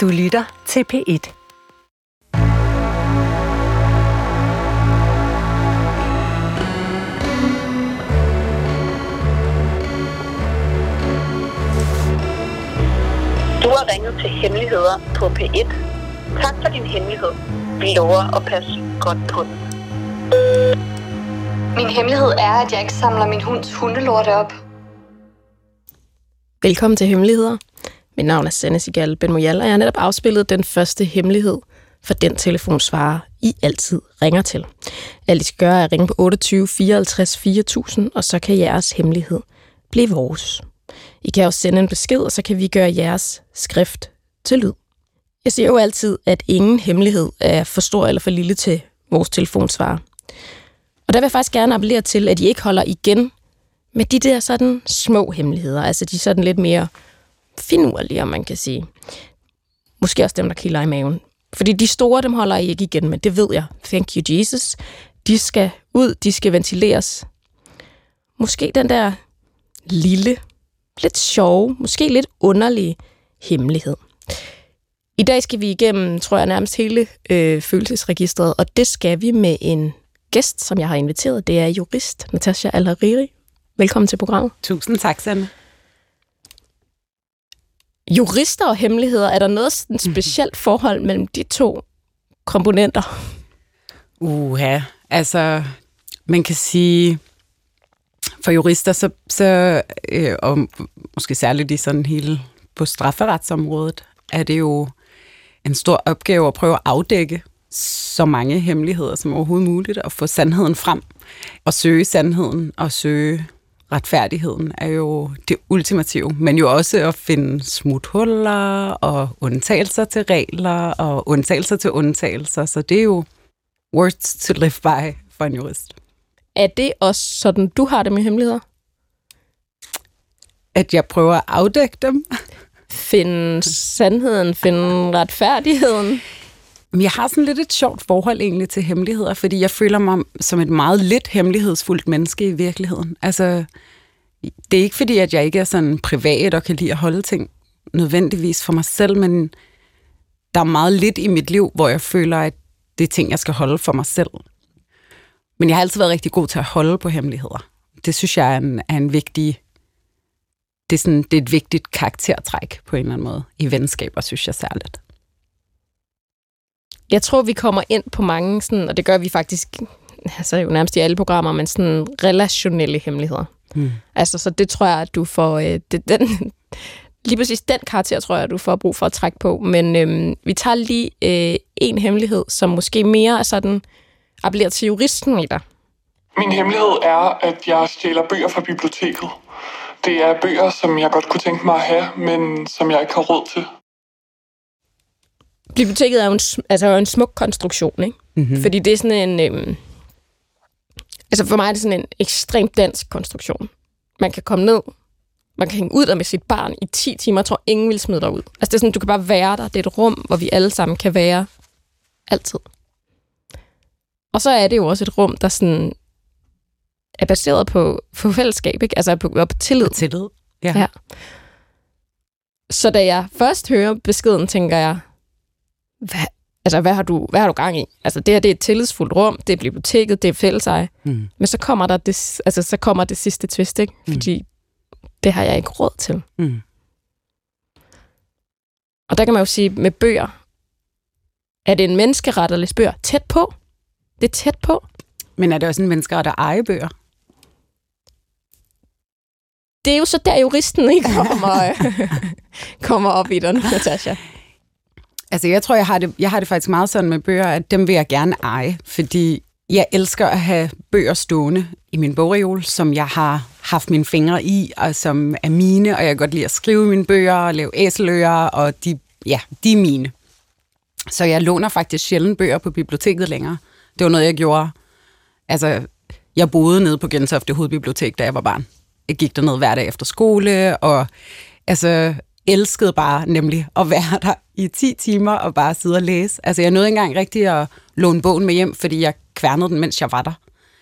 Du lytter til P1. Du har ringet til Hemmeligheder på P1. Tak for din hemmelighed. Vi lover at passe godt på den. Min hemmelighed er, at jeg ikke samler min hunds hundelorte op. Velkommen til Hemmeligheder. Mit navn er Sanne Sigal Ben Moyal, og jeg har netop afspillet den første hemmelighed for den telefonsvarer, I altid ringer til. Alt I skal gøre er at ringe på 28 54 4000, og så kan jeres hemmelighed blive vores. I kan også sende en besked, og så kan vi gøre jeres skrift til lyd. Jeg siger jo altid, at ingen hemmelighed er for stor eller for lille til vores telefonsvarer. Og der vil jeg faktisk gerne appellere til, at I ikke holder igen med de der sådan små hemmeligheder, altså de sådan lidt mere finurlige, om man kan sige. Måske også dem, der kilder i maven. Fordi de store, dem holder I ikke igen med, det ved jeg. Thank you, Jesus. De skal ud, de skal ventileres. Måske den der lille, lidt sjove, måske lidt underlige hemmelighed. I dag skal vi igennem, tror jeg, nærmest hele øh, følelsesregistret, og det skal vi med en gæst, som jeg har inviteret. Det er jurist Natasha Alariri. Velkommen til programmet. Tusind tak, Sanne. Jurister og hemmeligheder, er der noget sådan specielt forhold mellem de to komponenter? Uha, altså man kan sige, for jurister, så, så øh, og måske særligt i sådan hele på strafferetsområdet, er det jo en stor opgave at prøve at afdække så mange hemmeligheder som overhovedet muligt, og få sandheden frem, og søge sandheden, og søge retfærdigheden er jo det ultimative, men jo også at finde smuthuller og undtagelser til regler og undtagelser til undtagelser, så det er jo words to live by for en jurist. Er det også sådan, du har det med hemmeligheder? At jeg prøver at afdække dem. Finde sandheden, finde retfærdigheden. Jeg har sådan lidt et sjovt forhold egentlig til hemmeligheder, fordi jeg føler mig som et meget lidt hemmelighedsfuldt menneske i virkeligheden. Altså, det er ikke fordi, at jeg ikke er sådan privat og kan lide at holde ting nødvendigvis for mig selv, men der er meget lidt i mit liv, hvor jeg føler, at det er ting, jeg skal holde for mig selv. Men jeg har altid været rigtig god til at holde på hemmeligheder. Det synes jeg er en, er en vigtig... Det er, sådan, det er et vigtigt karaktertræk på en eller anden måde. I venskaber, synes jeg særligt. Jeg tror, vi kommer ind på mange, sådan, og det gør vi faktisk altså jo nærmest i alle programmer, men sådan relationelle hemmeligheder. Mm. Altså, så det tror jeg, at du får... Øh, det, den, lige præcis den karakter, tror jeg, at du får brug for at trække på. Men øhm, vi tager lige øh, en hemmelighed, som måske mere er sådan appellerer til juristen i dig. Min hemmelighed er, at jeg stjæler bøger fra biblioteket. Det er bøger, som jeg godt kunne tænke mig at have, men som jeg ikke har råd til. Biblioteket er jo en, altså en smuk konstruktion, ikke? Mm-hmm. Fordi det er sådan en... Øhm, altså for mig er det sådan en ekstremt dansk konstruktion. Man kan komme ned, man kan hænge ud der med sit barn i 10 timer. Jeg tror, ingen vil smide dig ud. Altså det er sådan, du kan bare være der. Det er et rum, hvor vi alle sammen kan være altid. Og så er det jo også et rum, der sådan er baseret på, på fællesskab, ikke? Altså på, på tillid. På tillid, ja. ja. Så da jeg først hører beskeden, tænker jeg, hvad, altså, hvad, har du, hvad har du gang i? Altså, det her det er et tillidsfuldt rum, det er biblioteket, det er fælleseje. Mm. Men så kommer, der det, altså, så kommer det sidste twist, ikke? Mm. Fordi det har jeg ikke råd til. Mm. Og der kan man jo sige, med bøger, er det en menneskeret at læse bøger? Tæt på. Det er tæt på. Men er det også en menneskeret at eje bøger? Det er jo så der, juristen ikke kommer, kommer op i den, Natasha. Altså, jeg tror, jeg har, det, jeg har det faktisk meget sådan med bøger, at dem vil jeg gerne eje, fordi jeg elsker at have bøger stående i min bogreol, som jeg har haft mine fingre i, og som er mine, og jeg kan godt lide at skrive mine bøger og lave æseløer, og de, ja, de er mine. Så jeg låner faktisk sjældent bøger på biblioteket længere. Det var noget, jeg gjorde. Altså, jeg boede nede på Gentofte Hovedbibliotek, da jeg var barn. Jeg gik derned hver dag efter skole, og altså, elskede bare nemlig at være der i 10 timer og bare sidde og læse. Altså, jeg nåede ikke engang rigtig at låne bogen med hjem, fordi jeg kværnede den, mens jeg var der.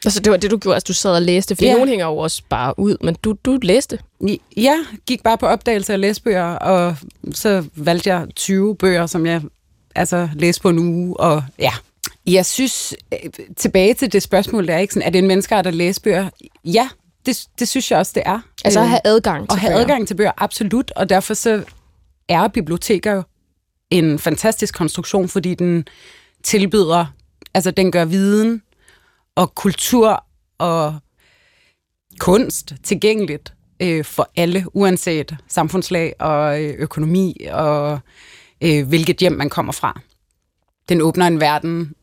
Altså, det var det, du gjorde, altså du sad og læste, for Ja. nogen hænger jo også bare ud, men du, du læste. Ja, gik bare på opdagelse af læsebøger, og så valgte jeg 20 bøger, som jeg altså læste på en uge, og ja. Jeg synes, øh, tilbage til det spørgsmål, der er ikke sådan, er det en menneskeart at læse bøger? Ja, det, det synes jeg også, det er. Altså Øh, at have adgang til og have bøger. adgang til bøger, absolut. Og derfor så er biblioteker en fantastisk konstruktion, fordi den tilbyder, altså den gør viden og kultur og kunst tilgængeligt øh, for alle, uanset samfundslag og øh, økonomi og øh, hvilket hjem man kommer fra. Den åbner en verden,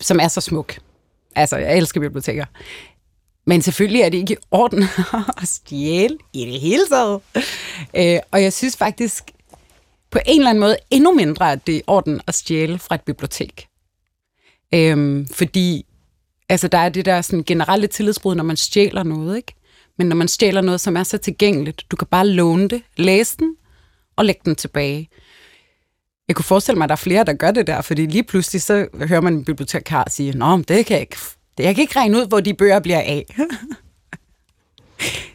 som er så smuk. Altså, jeg elsker biblioteker. Men selvfølgelig er det ikke i orden at stjæle i det hele taget. Øh, og jeg synes faktisk på en eller anden måde endnu mindre, at det er orden at stjæle fra et bibliotek. Øhm, fordi altså, der er det der sådan, generelle tillidsbrud, når man stjæler noget. ikke? Men når man stjæler noget, som er så tilgængeligt, du kan bare låne det, læse den og lægge den tilbage. Jeg kunne forestille mig, at der er flere, der gør det der, fordi lige pludselig så hører man en bibliotekar sige, Nå, men det kan jeg ikke, det, jeg kan ikke regne ud, hvor de bøger bliver af.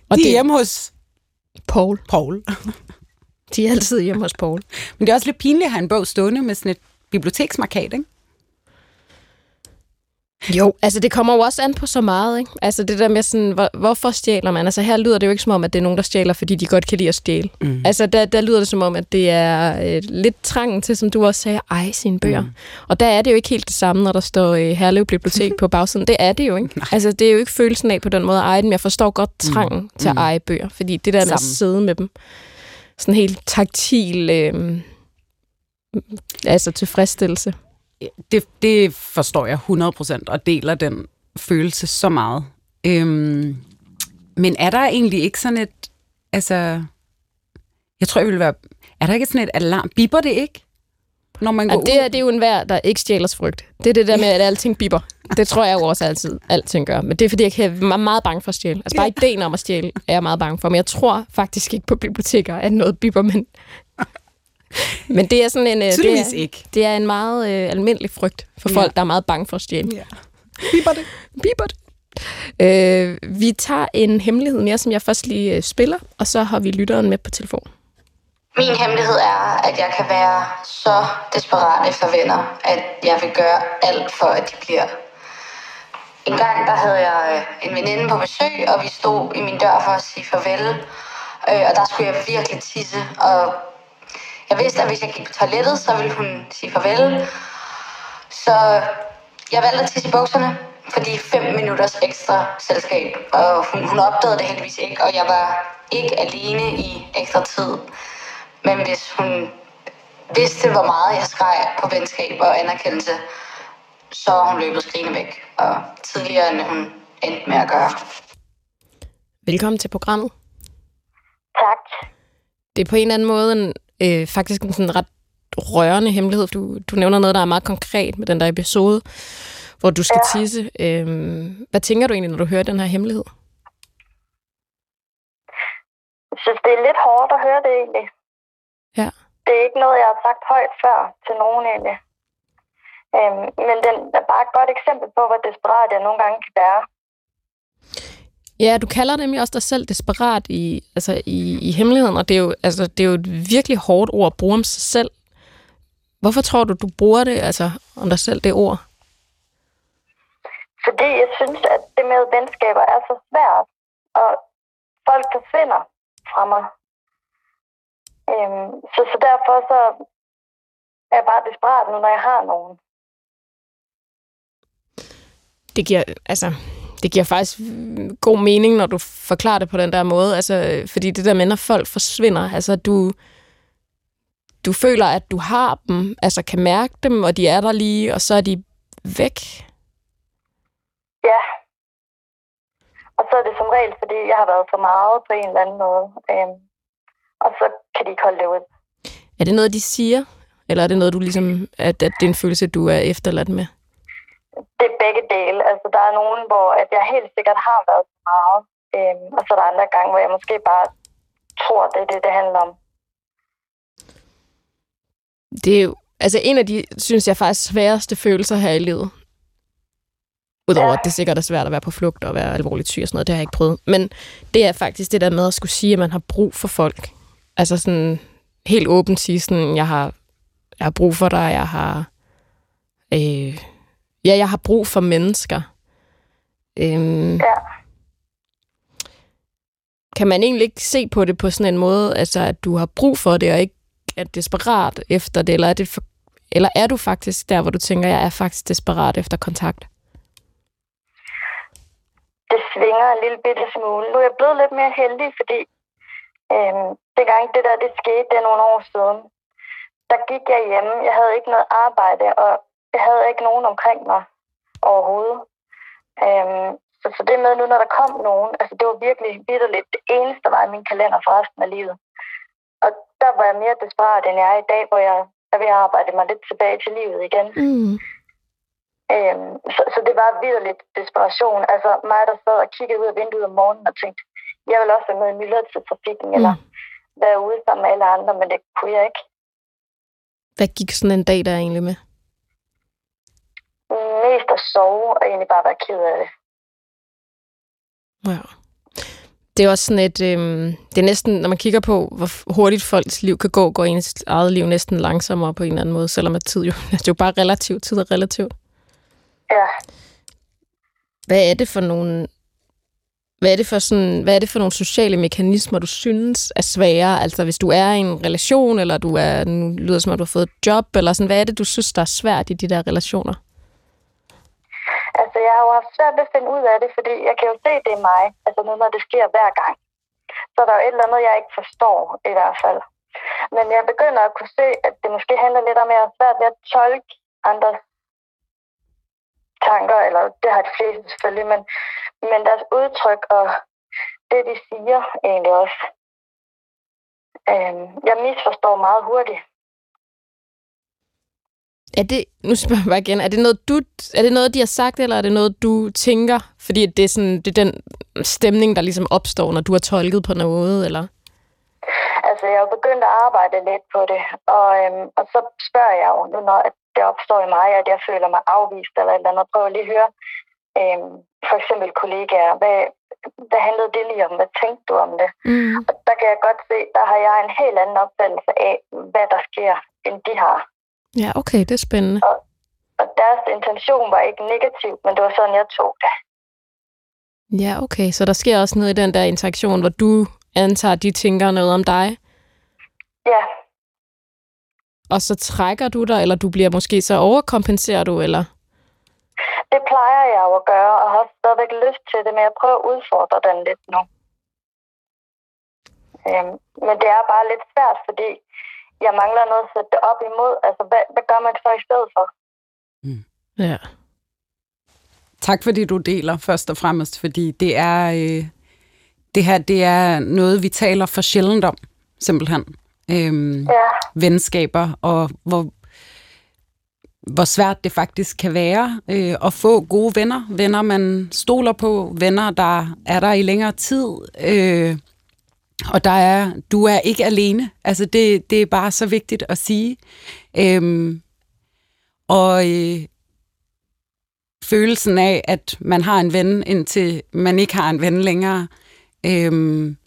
Og de er det- hjemme hos Paul. Paul. De er altid hjemme hos Paul. Men det er også lidt pinligt at have en bog stående med sådan et biblioteksmarkat, ikke? Jo, altså det kommer jo også an på så meget, ikke? Altså det der med sådan, hvor, hvorfor stjæler man? Altså her lyder det jo ikke som om, at det er nogen, der stjæler, fordi de godt kan lide at stjæle. Mm. Altså der, der lyder det som om, at det er øh, lidt trangen til, som du også sagde, at eje sine bøger. Mm. Og der er det jo ikke helt det samme, når der står øh, Herlev Bibliotek på bagsiden. Det er det jo ikke. Altså det er jo ikke følelsen af på den måde at eje dem. Jeg forstår godt trangen mm. til at eje bøger, fordi det der med at Sammen. sidde med dem, sådan helt taktil, øh, altså tilfredsstillelse. Det, det forstår jeg 100% og deler den følelse så meget. Øhm, men er der egentlig ikke sådan et, altså, jeg tror, jeg vil være, er der ikke sådan et alarm? Bipper det ikke? Når man går Ja, det, er, det er jo en hver, der ikke stjælers frygt. Det er det der med, at alting bipper. Det tror jeg jo også altid, alting gør. Men det er, fordi jeg kan være meget bange for at stjæle. Altså bare ideen om at stjæle er jeg meget bange for. Men jeg tror faktisk ikke på biblioteker, at noget bipper, men... Men det er sådan en... øh, det er, ikke. Det er en meget øh, almindelig frygt for Ja. folk, der er meget bange for at stjæle. Ja. Bipper det? Bipper det. Øh, vi tager en hemmelighed mere, som jeg først lige øh, spiller, og så har vi lytteren med på telefon. Min hemmelighed er, at jeg kan være så desperat efter venner, at jeg vil gøre alt for, at de bliver. En gang der havde jeg øh, en veninde på besøg, og vi stod i min dør for at sige farvel. Øh, og der skulle jeg virkelig tisse, og jeg vidste, at hvis jeg gik på toilettet, så ville hun sige farvel. Så jeg valgte at tisse i bukserne, fordi fem minutters ekstra selskab. Og hun, hun opdagede det heldigvis ikke, og jeg var ikke alene i ekstra tid. Men hvis hun vidste, hvor meget jeg skreg på venskab og anerkendelse, så var hun løbet skrigende væk. Og tidligere, end hun endte med at gøre. Velkommen til programmet. Tak. det er på en eller anden måde en, øh, faktisk en sådan ret rørende hemmelighed. Du, du nævner noget, der er meget konkret med den der episode, hvor du skal ja. tisse. Øh, hvad tænker du egentlig, når du hører den her hemmelighed? Jeg synes, det er lidt hårdt at høre det egentlig. Ja. Det er ikke noget, jeg har sagt højt før til nogen egentlig. Øhm, men den er bare et godt eksempel på, hvor desperat jeg nogle gange kan være. Ja, du kalder nemlig også dig selv desperat i, altså i, i hemmeligheden, og det er, jo, altså, det er jo et virkelig hårdt ord at bruge om sig selv. Hvorfor tror du, du bruger det altså, om dig selv, det ord? Fordi jeg synes, at det med venskaber er så svært, og folk forsvinder fra mig. Øhm, så, så derfor så er jeg bare desperat nu, når jeg har nogen. det giver, altså, det giver faktisk god mening, når du forklarer det på den der måde. Altså, fordi det der med, når folk forsvinder, altså du, du føler, at du har dem, altså kan mærke dem, og de er der lige, og så er de væk. Ja. Og så er det som regel, fordi jeg har været for meget på en eller anden måde. Øhm, og så kan de ikke holde det ud. Er det noget, de siger? Eller er det noget, du ligesom, at, at det er en følelse, du er efterladt med? Det er begge dele. Altså, der er nogen, hvor at jeg helt sikkert har været meget. Øhm, og så er der andre gange, hvor jeg måske bare tror, det er det, det handler om. Det er jo, altså en af de, synes jeg faktisk, sværeste følelser her i livet. Udover Ja. at det sikkert er svært at være på flugt og være alvorligt syg og sådan noget, det har jeg ikke prøvet. Men det er faktisk det der med at skulle sige, at man har brug for folk. Altså sådan helt åbent sige sådan, jeg har, jeg har brug for dig, jeg har... Øh, ja, jeg har brug for mennesker. Øhm, Ja. Kan man egentlig ikke se på det på sådan en måde, altså at du har brug for det, og ikke er desperat efter det, eller er, det for, eller er du faktisk der, hvor du tænker, jeg er faktisk desperat efter kontakt? det svinger en lille bitte smule. Nu er jeg blevet lidt mere heldig, fordi øhm, dengang det der det skete, det er nogle år siden, der gik jeg hjemme. Jeg havde ikke noget arbejde, og jeg havde ikke nogen omkring mig overhovedet. Øhm, så, så det med nu, når der kom nogen, altså det var virkelig vidderligt det eneste, der var i min kalender for resten af livet. Og der var jeg mere desperat, end jeg er i dag, hvor jeg er ved at arbejde mig lidt tilbage til livet igen. Mm. Øhm, så, så det var vidderligt desperation. Altså mig, der sad og kiggede ud af vinduet om morgenen og tænkte, jeg vil også være med i myldretidstrafikken, mm. eller være ude sammen med alle andre, men det kunne jeg ikke. Hvad gik sådan en dag der egentlig med? Mest at sove og egentlig bare være ked af det. Ja. Det er også sådan et, øhm, det er næsten, når man kigger på, hvor hurtigt folks liv kan gå, går ens eget liv næsten langsommere på en eller anden måde, selvom at tid jo, det er jo bare relativt, tid er relativt. Ja, Hvad er det for nogle, hvad er det for sådan, hvad er det for nogle sociale mekanismer, du synes er svære? Altså hvis du er i en relation, eller du er, nu lyder som om du har fået et job, eller sådan, hvad er det, du synes, der er svært i de der relationer? altså jeg har jo haft svært ved at finde ud af det, fordi jeg kan jo se, det er mig. Altså nu, når det sker hver gang. Så er der jo et eller andet, jeg ikke forstår i hvert fald. Men jeg begynder at kunne se, at det måske handler lidt om, at jeg har svært ved at tolke andres tanker, eller det har de fleste selvfølgelig, men, men deres udtryk og det, de siger egentlig også. Øhm, jeg misforstår meget hurtigt. Er det, nu spørger jeg bare igen, er det noget, du, er det noget, de har sagt, eller er det noget, du tænker? Fordi det er, sådan, det er den stemning, der ligesom opstår, når du har tolket på noget, eller? Altså, jeg er jo begyndt at arbejde lidt på det, og, øhm, og så spørger jeg jo nu, når det opstår i mig, at jeg føler mig afvist eller et eller andet. Lige at høre, øhm, for eksempel kollegaer, hvad, hvad handlede det lige om? Hvad tænkte du om det? Mm. Og der kan jeg godt se, der har jeg en helt anden opfattelse af, hvad der sker, end de har. Ja, okay, det er spændende. Og deres intention var ikke negativ, men det var sådan, jeg tog det. Ja, okay, så der sker også noget i den der interaktion, hvor du antager, at de tænker noget om dig, Ja, og så trækker du dig, eller du bliver måske så overkompenserer du, eller? det plejer jeg jo at gøre, og har stadigvæk lyst til det, men jeg prøver at udfordre den lidt nu. Øhm, men det er bare lidt svært, fordi jeg mangler noget at sætte det op imod. Altså, hvad, hvad gør man så i stedet for? Ja. Tak fordi du deler først og fremmest, fordi det er øh, det her det er noget vi taler for sjældent om, simpelthen. Øhm, Ja, venskaber og hvor hvor svært det faktisk kan være øh, at få gode venner, venner man stoler på, venner der er der i længere tid, øh, og der er du er ikke alene. Altså det det er bare så vigtigt at sige. Øhm, og øh, følelsen af, at man har en ven, indtil man ikke har en ven længere, øhm,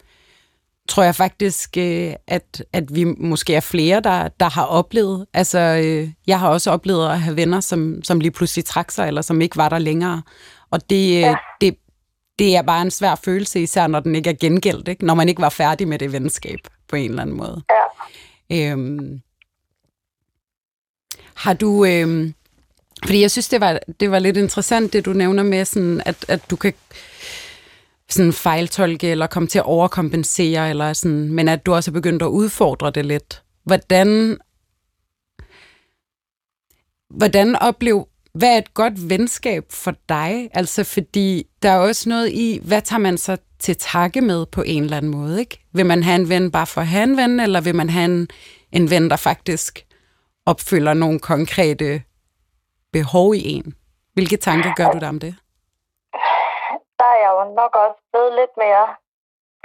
tror jeg faktisk, øh, at, at vi måske er flere, der, der har oplevet. Altså, øh, jeg har også oplevet at have venner, som, som lige pludselig trak sig, eller som ikke var der længere. Og det, ja. Ja. det, det er bare en svær følelse, især når den ikke er gengældt, ikke? når man ikke var færdig med det venskab på en eller anden måde. ja. Øhm, har du... Øhm, fordi jeg synes, det var, det var lidt interessant, det du nævner med, sådan, at, at du kan sådan fejltolke eller komme til at overkompensere, eller sådan, men at du også er begyndt at udfordre det lidt. Hvordan, hvordan oplev, hvad er et godt venskab for dig? Altså fordi der er også noget i, hvad tager man så til takke med på en eller anden måde? Ikke? Vil man have en ven bare for at have en ven, eller vil man have en, en ven, der faktisk opfylder nogle konkrete behov i en? Hvilke tanker gør du dig om det? Der er jeg jo nok også blevet lidt mere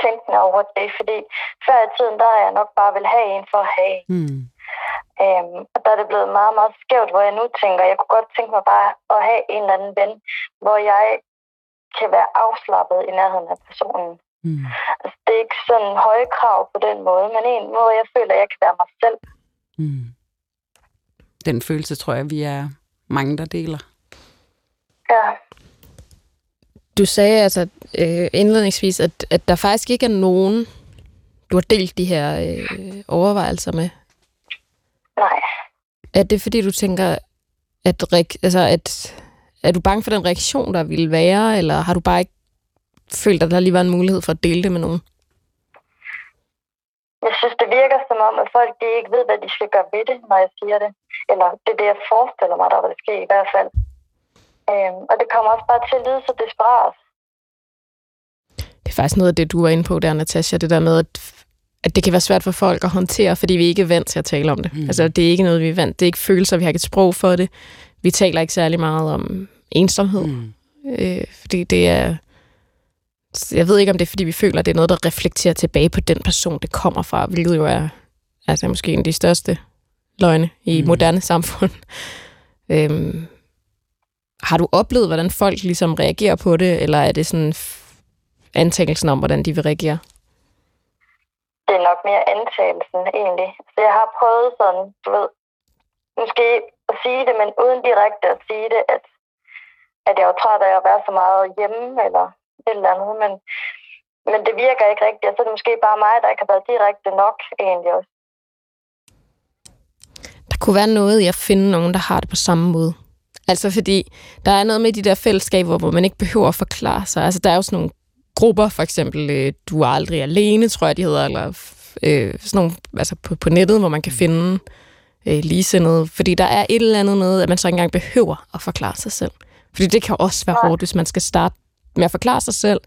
tænkende over det, fordi før i tiden, der har jeg nok bare vil have en for at have. Hmm. Øhm, og der er det blevet meget, meget skævt, hvor jeg nu tænker, jeg kunne godt tænke mig bare at have en eller anden ven, hvor jeg kan være afslappet i nærheden af personen. Mm. Altså, det er ikke sådan høje krav på den måde, men en måde, jeg føler, at jeg kan være mig selv. Mm. Den følelse tror jeg, vi er mange, der deler. Ja. Du sagde altså øh, indledningsvis, at, at der faktisk ikke er nogen, du har delt de her øh, overvejelser med. Nej. Er det fordi, du tænker, at, altså, at er du bange for den reaktion, der ville være, eller har du bare ikke følt, at der lige var en mulighed for at dele det med nogen? Jeg synes, det virker som om, at folk de ikke ved, hvad de skal gøre ved det, når jeg siger det. Eller det er det, jeg forestiller mig, der vil ske i hvert fald. Øhm, og det kommer også bare til at lyde så desperat. Det er faktisk noget af det, du var inde på der, Natasha. Det der med, at, at det kan være svært for folk at håndtere, fordi vi ikke er vant til at tale om det. Mm. Altså, det er ikke noget, vi er vant. Det er ikke følelser, vi har ikke et sprog for det. Vi taler ikke særlig meget om ensomhed. Mm. Øh, fordi det er... Jeg ved ikke, om det er, fordi vi føler, at det er noget, der reflekterer tilbage på den person, det kommer fra, hvilket jo er altså, måske en af de største løgne i mm. moderne samfund. øhm, har du oplevet, hvordan folk ligesom reagerer på det, eller er det sådan antagelsen om, hvordan de vil reagere? Det er nok mere antagelsen, egentlig. Så jeg har prøvet sådan, du ved, måske at sige det, men uden direkte at sige det, at, at jeg er træt af at være så meget hjemme, eller et eller andet, men, men det virker ikke rigtigt, så er det måske bare mig, der ikke har været direkte nok, egentlig også. Der kunne være noget i at finde nogen, der har det på samme måde. Altså fordi, der er noget med de der fællesskaber, hvor man ikke behøver at forklare sig. Altså der er jo sådan nogle grupper, for eksempel øh, Du er aldrig alene, tror jeg, de hedder, eller øh, sådan nogle, altså på, på nettet, hvor man kan finde øh, ligesindede. Fordi der er et eller andet med, at man så ikke engang behøver at forklare sig selv. Fordi det kan også være hårdt, hvis man skal starte med at forklare sig selv.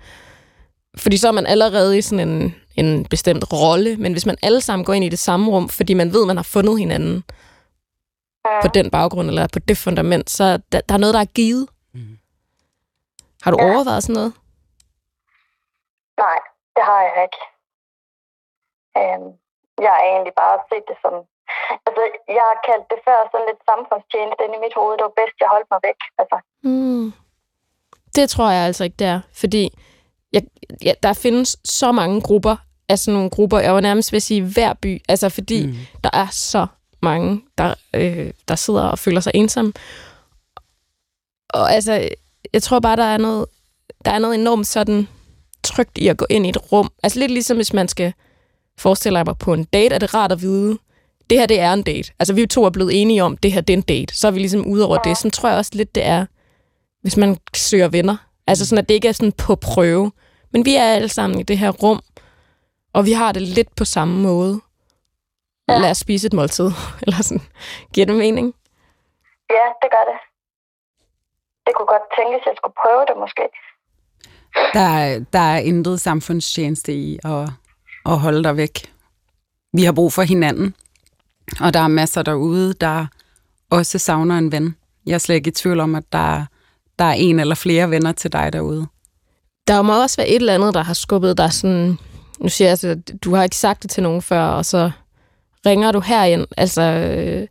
Fordi så er man allerede i sådan en, en bestemt rolle, men hvis man alle sammen går ind i det samme rum, fordi man ved, man har fundet hinanden på den baggrund, eller på det fundament, så der, der er noget, der er givet. Mm. Har du ja. overvejet sådan noget? Nej, det har jeg ikke. Øhm, jeg har egentlig bare set det som Altså, jeg har kaldt det før sådan lidt samfundstjeneste inde i mit hoved. Det var bedst, jeg holdt mig væk. Altså. Mm. Det tror jeg altså ikke, der. Fordi jeg, ja, der findes så mange grupper, altså nogle grupper, jeg var nærmest ved at sige hver by, altså fordi mm. der er så mange, der, øh, der sidder og føler sig ensomme. Og altså, jeg tror bare, der er noget, der er noget enormt sådan trygt i at gå ind i et rum. Altså lidt ligesom, hvis man skal forestille mig på en date, er det rart at vide, det her det er en date. Altså vi to er blevet enige om, det her det er en date. Så er vi ligesom ude over det. Så tror jeg også lidt, det er, hvis man søger venner. Altså sådan, at det ikke er sådan på prøve. Men vi er alle sammen i det her rum, og vi har det lidt på samme måde. Ja. Lad os spise et måltid. Eller sådan. Giver det mening? Ja, det gør det. Det kunne godt tænkes, at jeg skulle prøve det måske. Der er, der er intet samfundstjeneste i at, at holde dig væk. Vi har brug for hinanden. Og der er masser derude, der også savner en ven. Jeg er slet ikke i tvivl om, at der, der er en eller flere venner til dig derude. Der må også være et eller andet, der har skubbet dig sådan... Nu siger jeg, at du har ikke sagt det til nogen før, og så ringer du herind. Altså, øh,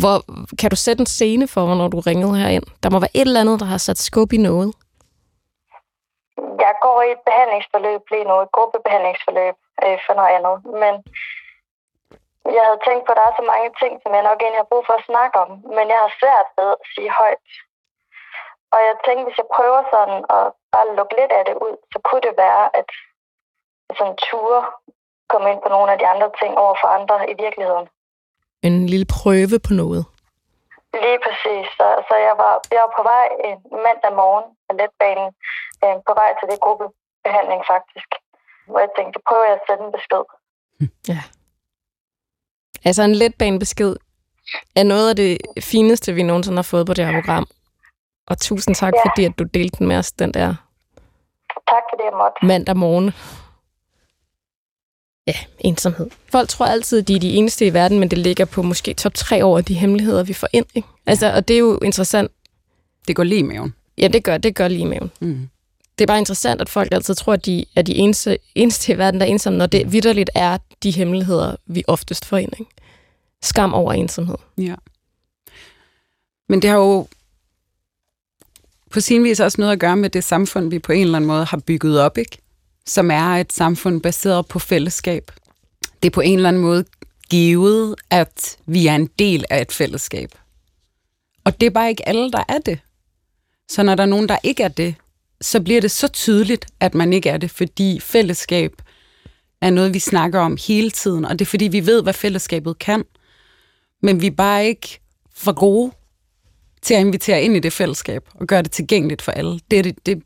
hvor, kan du sætte en scene for, når du ringede herind? Der må være et eller andet, der har sat skub i noget. Jeg går i et behandlingsforløb lige nu, et gruppebehandlingsforløb øh, for noget andet. Men jeg havde tænkt på, at der er så mange ting, som jeg nok egentlig har brug for at snakke om, men jeg har svært ved at sige højt. Og jeg tænkte, hvis jeg prøver sådan at bare lukke lidt af det ud, så kunne det være, at sådan ture komme ind på nogle af de andre ting over for andre i virkeligheden. En lille prøve på noget. Lige præcis. Så, så jeg, var, jeg var på vej en mandag morgen på letbanen, øh, på vej til det gruppebehandling faktisk, hvor jeg tænkte, prøver jeg at sende en besked. Ja. Altså en letbanebesked er noget af det fineste, vi nogensinde har fået på det her program. Og tusind tak, ja. fordi at du delte den med os, den der tak for det, jeg måtte. mandag morgen. Ja, ensomhed. Folk tror altid, at de er de eneste i verden, men det ligger på måske top tre over de hemmeligheder, vi får ind. Ikke? Altså, og det er jo interessant. Det går lige i maven. Ja, det gør, det gør lige i maven. Mm. Det er bare interessant, at folk altid tror, at de er de eneste, eneste i verden, der er ensomme, når det vidderligt er de hemmeligheder, vi oftest får ind. Ikke? skam over ensomhed. Ja. Men det har jo på sin vis også noget at gøre med det samfund, vi på en eller anden måde har bygget op, ikke? Som er et samfund baseret på fællesskab. Det er på en eller anden måde givet, at vi er en del af et fællesskab. Og det er bare ikke alle, der er det. Så når der er nogen, der ikke er det, så bliver det så tydeligt, at man ikke er det, fordi fællesskab er noget, vi snakker om hele tiden, og det er fordi, vi ved, hvad fællesskabet kan, men vi er bare ikke for gode til at invitere ind i det fællesskab og gøre det tilgængeligt for alle. Det er, det, det,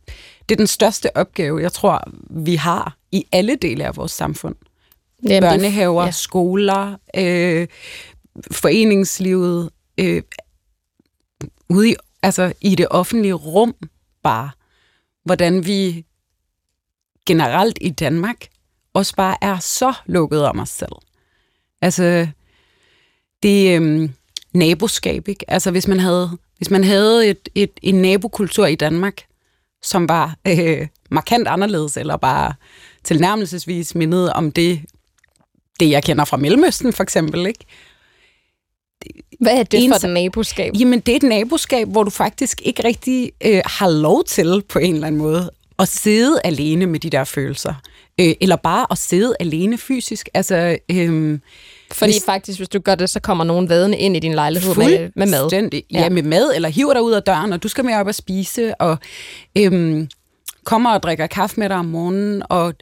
det er den største opgave, jeg tror, vi har i alle dele af vores samfund. Jamen, Børnehaver, ja. skoler, øh, foreningslivet, øh, ude i, altså, i det offentlige rum bare. Hvordan vi generelt i Danmark også bare er så lukket om os selv. Altså, det øh, naboskab, ikke? Altså, hvis man havde, hvis man havde et, et, en nabokultur i Danmark, som var øh, markant anderledes, eller bare tilnærmelsesvis mindede om det, det, jeg kender fra Mellemøsten, for eksempel, ikke? Hvad er det for et naboskab? Jamen, det er et naboskab, hvor du faktisk ikke rigtig øh, har lov til, på en eller anden måde, at sidde alene med de der følelser. Øh, eller bare at sidde alene fysisk. Altså, øh, fordi hvis, faktisk, hvis du gør det, så kommer nogen vadende ind i din lejlighed med, med mad. Ja. ja, med mad, eller hiver dig ud af døren, og du skal med op og spise, og øhm, kommer og drikker kaffe med dig om morgenen, og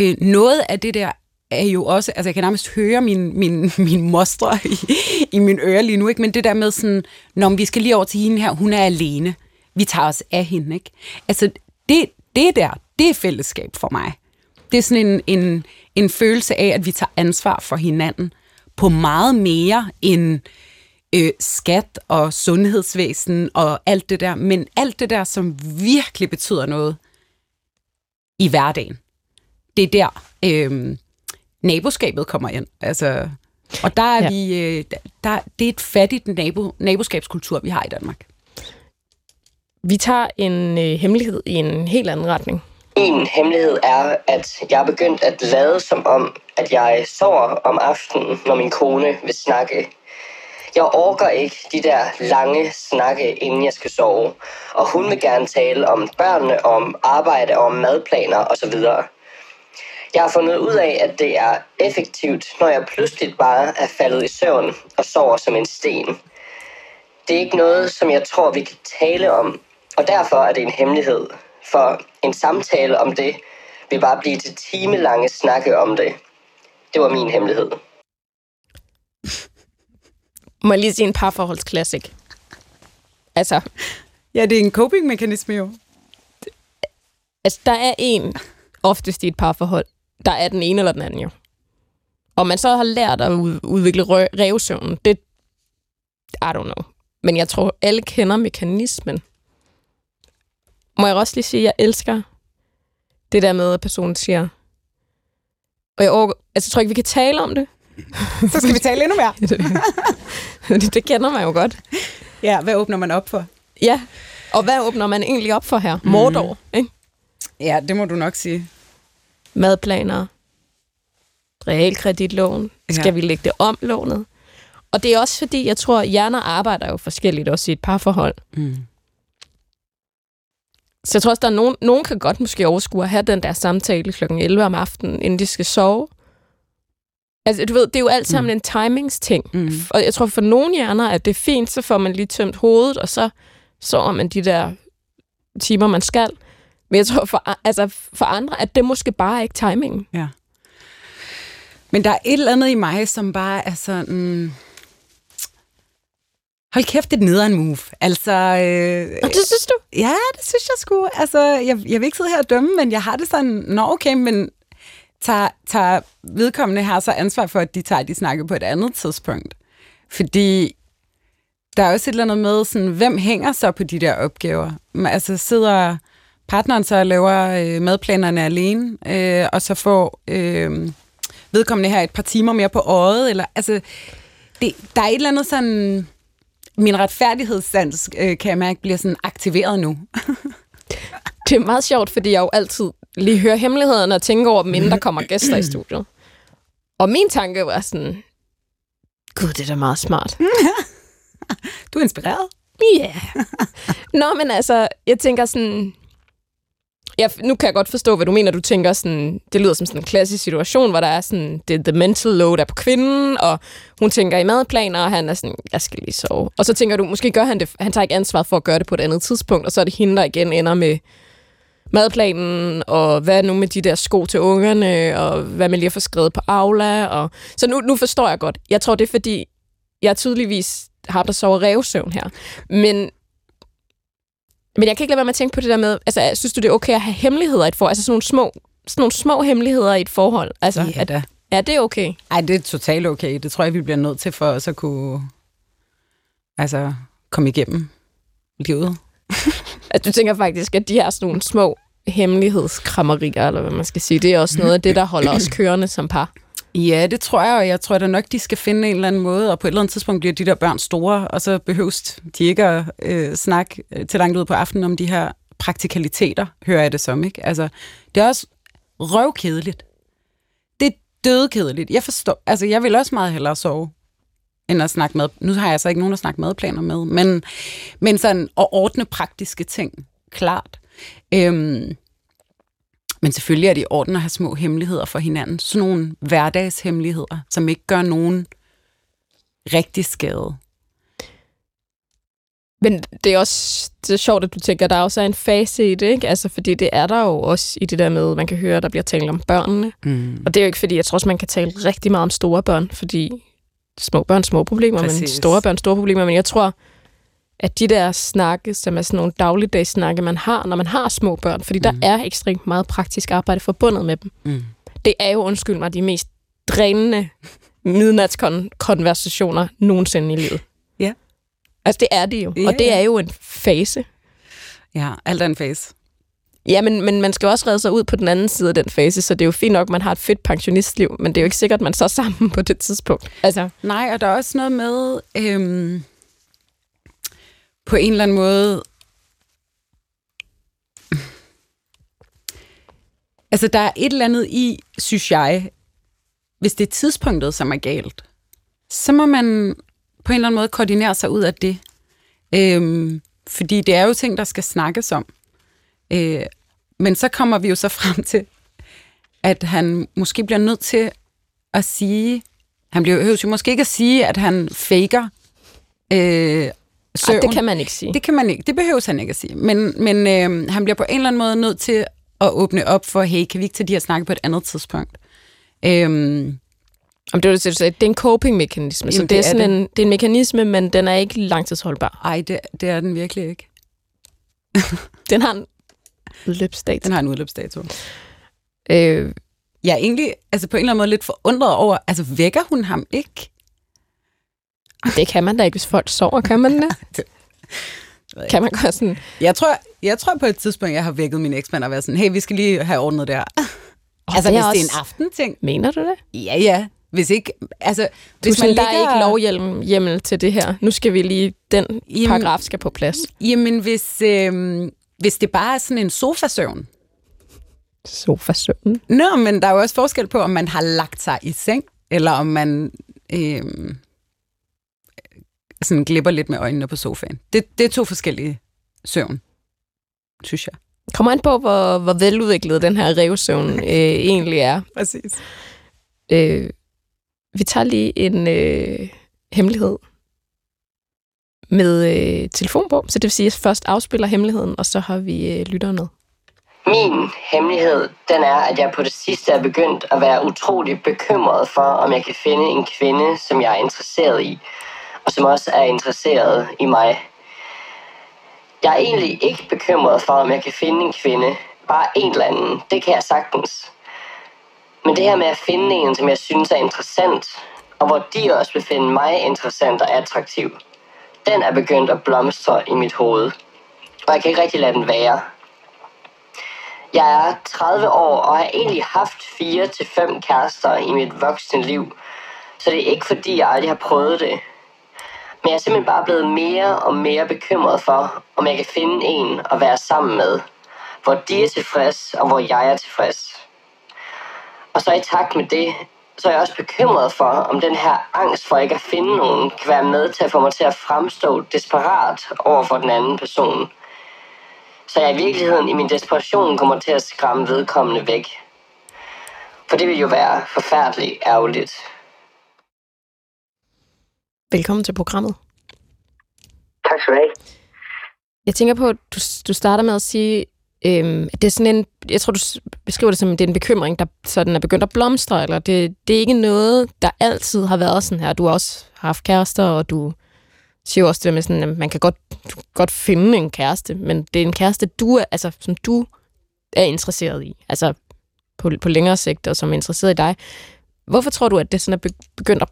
øh, noget af det der er jo også, altså jeg kan nærmest høre min, min, min moster i, i min øre lige nu, ikke? men det der med sådan, når vi skal lige over til hende her, hun er alene, vi tager os af hende, ikke? Altså det, det der, det er fællesskab for mig. Det er sådan en, en, en følelse af, at vi tager ansvar for hinanden på meget mere end øh, skat og sundhedsvæsen og alt det der, men alt det der, som virkelig betyder noget i hverdagen. Det er der, øh, naboskabet kommer ind. Altså, og der er ja. vi, øh, der, det er et fattigt nabo, naboskabskultur, vi har i Danmark. Vi tager en øh, hemmelighed i en helt anden retning. En hemmelighed er, at jeg er begyndt at lade som om, at jeg sover om aftenen, når min kone vil snakke. Jeg orker ikke de der lange snakke, inden jeg skal sove. Og hun vil gerne tale om børnene, om arbejde, om madplaner osv. Jeg har fundet ud af, at det er effektivt, når jeg pludselig bare er faldet i søvn og sover som en sten. Det er ikke noget, som jeg tror, vi kan tale om, og derfor er det en hemmelighed. For en samtale om det vil bare blive til timelange snakke om det. Det var min hemmelighed. Må jeg lige sige en parforholdsklassik? Altså... Ja, det er en coping-mekanisme jo. Altså, der er en, oftest i et parforhold, der er den ene eller den anden jo. Og man så har lært at udvikle revsøvnen, det... I don't know. Men jeg tror, alle kender mekanismen. Må jeg også lige sige, at jeg elsker det der med, at personen siger, og jeg, overgår, altså, jeg tror ikke, vi kan tale om det. Så skal vi tale endnu mere. det, det kender man jo godt. Ja, hvad åbner man op for? Ja, og hvad åbner man egentlig op for her? Mm. Mordor, ikke? Ja, det må du nok sige. Madplaner, realkreditlån, skal ja. vi lægge det om lånet? Og det er også fordi, jeg tror, at hjerner arbejder jo forskelligt også i et parforhold. Mm. Så jeg tror også, der er nogen, nogen kan godt måske overskue at have den der samtale kl. 11 om aftenen, inden de skal sove. Altså, du ved, det er jo alt sammen mm. en timingsting. Mm. Og jeg tror, for nogle hjerner, at det er fint, så får man lige tømt hovedet, og så sover man de der timer, man skal. Men jeg tror for, altså, for andre, at det måske bare ikke timingen. Ja. Men der er et eller andet i mig, som bare er sådan... Hold kæft, det er nederen move. Altså, øh, og det synes du? Ja, det synes jeg sgu. Altså, jeg, jeg vil ikke sidde her og dømme, men jeg har det sådan, nå okay, men tager, tager vedkommende her så ansvar for, at de tager de snakke på et andet tidspunkt. Fordi der er også et eller andet med, sådan, hvem hænger så på de der opgaver? Altså sidder partneren så og laver øh, madplanerne alene, øh, og så får øh, vedkommende her et par timer mere på øjet, eller altså, det, der er et eller andet sådan, min retfærdighedssans, øh, kan jeg mærke, bliver sådan aktiveret nu. det er meget sjovt, fordi jeg jo altid lige hører hemmelighederne og tænker over dem, inden der kommer gæster i studiet. Og min tanke var sådan, Gud, det er da meget smart. Du er inspireret. Ja. Yeah. Nå, men altså, jeg tænker sådan... Ja, nu kan jeg godt forstå, hvad du mener. Du tænker sådan, det lyder som sådan en klassisk situation, hvor der er sådan, det, the mental load er på kvinden, og hun tænker i madplaner, og han er sådan, jeg skal lige sove. Og så tænker du, måske gør han det, han tager ikke ansvar for at gøre det på et andet tidspunkt, og så er det hende, der igen ender med madplanen, og hvad nu med de der sko til ungerne, og hvad med lige at få skrevet på Aula. Og... Så nu, nu forstår jeg godt. Jeg tror, det er fordi, jeg tydeligvis har der sover revsøvn her. Men, men jeg kan ikke lade være med at tænke på det der med, altså, synes du, det er okay at have hemmeligheder i et forhold? Altså sådan nogle små, sådan nogle små hemmeligheder i et forhold? Altså, Ja at, da. er det okay? Ej, det er totalt okay. Det tror jeg, vi bliver nødt til for os at kunne altså, komme igennem livet. Altså, du tænker faktisk, at de her sådan nogle små hemmelighedskrammerier, eller hvad man skal sige, det er også noget af det, der holder os kørende som par. Ja, det tror jeg, og jeg tror da nok, de skal finde en eller anden måde, og på et eller andet tidspunkt bliver de der børn store, og så behøves de ikke at øh, snakke øh, til langt ud på aftenen om de her praktikaliteter, hører jeg det som, ikke? Altså, det er også røvkedeligt. Det er dødkedeligt. Jeg forstår, altså jeg vil også meget hellere sove, end at snakke med. Nu har jeg så ikke nogen at snakke madplaner med, men, men sådan at ordne praktiske ting, klart. Øhm, men selvfølgelig er det i orden at have små hemmeligheder for hinanden. Sådan nogle hverdagshemmeligheder, som ikke gør nogen rigtig skade. Men det er også det er sjovt, at du tænker, at der også er en fase i det, ikke? Altså, fordi det er der jo også i det der med, man kan høre, at der bliver talt om børnene. Mm. Og det er jo ikke, fordi jeg tror også, man kan tale rigtig meget om store børn, fordi små børn, små problemer, Præcis. men store børn, store problemer. Men jeg tror, at de der snakke, som er sådan nogle dagligdags snakke, man har, når man har små børn, fordi mm. der er ekstremt meget praktisk arbejde forbundet med dem. Mm. Det er jo, undskyld mig, de mest drænende midnatskonversationer nogensinde i livet. Ja. Altså, det er det jo. Ja, og det er jo en fase. Ja, alt er en fase. Ja, men, men man skal også redde sig ud på den anden side af den fase, så det er jo fint nok, at man har et fedt pensionistliv, men det er jo ikke sikkert, at man så er sammen på det tidspunkt. Altså, Nej, og der er også noget med, øhm, på en eller anden måde, altså der er et eller andet i, synes jeg, hvis det er tidspunktet, som er galt, så må man på en eller anden måde koordinere sig ud af det. Øhm, fordi det er jo ting, der skal snakkes om. Øh, men så kommer vi jo så frem til, at han måske bliver nødt til at sige, han bliver jo måske ikke at sige, at han faker øh, søvn. ej, det kan man ikke sige. Det kan man ikke. Det behøves han ikke at sige. Men, men øh, han bliver på en eller anden måde nødt til at åbne op for, hey, kan vi ikke tage de her snakke på et andet tidspunkt? Øhm, Om det, du sagde, det er en coping-mekanisme, så det, er det er sådan det. En, det er en mekanisme, men den er ikke langtidsholdbar. ej, det, det er den virkelig ikke. Den har en udløbsdato. Den har en udløbsdato. Øh, Jeg er egentlig altså på en eller anden måde lidt forundret over, altså vækker hun ham ikke? Det kan man da ikke, hvis folk sover, kan man det? Det ved jeg kan man godt sådan, Jeg tror, jeg tror på et tidspunkt, jeg har vækket min eksmand og været sådan, hey, vi skal lige have ordnet det her. oh, altså, det hvis er det er en aftenting. Mener du det? Ja, ja. Hvis ikke, altså, Hvis hvis man man der er ligger, ikke lovhjelm hjemmel til det her. Nu skal vi lige, den Jamen- paragraf skal på plads. Jamen, hvis, øh, hvis det bare er sådan en sofasøvn. Sofasøvn. Nå, men der er jo også forskel på, om man har lagt sig i seng, eller om man øh, sådan glipper lidt med øjnene på sofaen. Det, det er to forskellige søvn, synes jeg. Kommer an på, hvor, hvor veludviklet den her revsøvn øh, egentlig er. Præcis. Øh, vi tager lige en øh, hemmelighed med øh, telefon på, så det vil sige, at jeg først afspiller hemmeligheden, og så har vi øh, lytteren med. Min hemmelighed, den er, at jeg på det sidste er begyndt at være utrolig bekymret for, om jeg kan finde en kvinde, som jeg er interesseret i, og som også er interesseret i mig. Jeg er egentlig ikke bekymret for, om jeg kan finde en kvinde, bare en eller anden. Det kan jeg sagtens. Men det her med at finde en, som jeg synes er interessant, og hvor de også vil finde mig interessant og attraktiv, den er begyndt at blomstre i mit hoved. Og jeg kan ikke rigtig lade den være. Jeg er 30 år og har egentlig haft 4 til fem kærester i mit voksne liv. Så det er ikke fordi, jeg aldrig har prøvet det. Men jeg er simpelthen bare blevet mere og mere bekymret for, om jeg kan finde en at være sammen med. Hvor de er tilfreds, og hvor jeg er tilfreds. Og så i takt med det, så er jeg også bekymret for, om den her angst for ikke at finde nogen, kan være med til at få mig til at fremstå desperat over for den anden person. Så jeg i virkeligheden i min desperation kommer til at skræmme vedkommende væk. For det vil jo være forfærdeligt ærgerligt. Velkommen til programmet. Tak skal du have. Jeg tænker på, at du, du starter med at sige, øhm, at det er sådan en, jeg tror, du beskriver det som, at det er en bekymring, der sådan er begyndt at blomstre, eller det, det er ikke noget, der altid har været sådan her. Du har også haft kærester, og du siger også det med sådan, at man kan godt, du kan godt finde en kæreste, men det er en kæreste, du er, altså, som du er interesseret i, altså på, på længere sigt, og som er interesseret i dig. Hvorfor tror du, at det sådan er begyndt at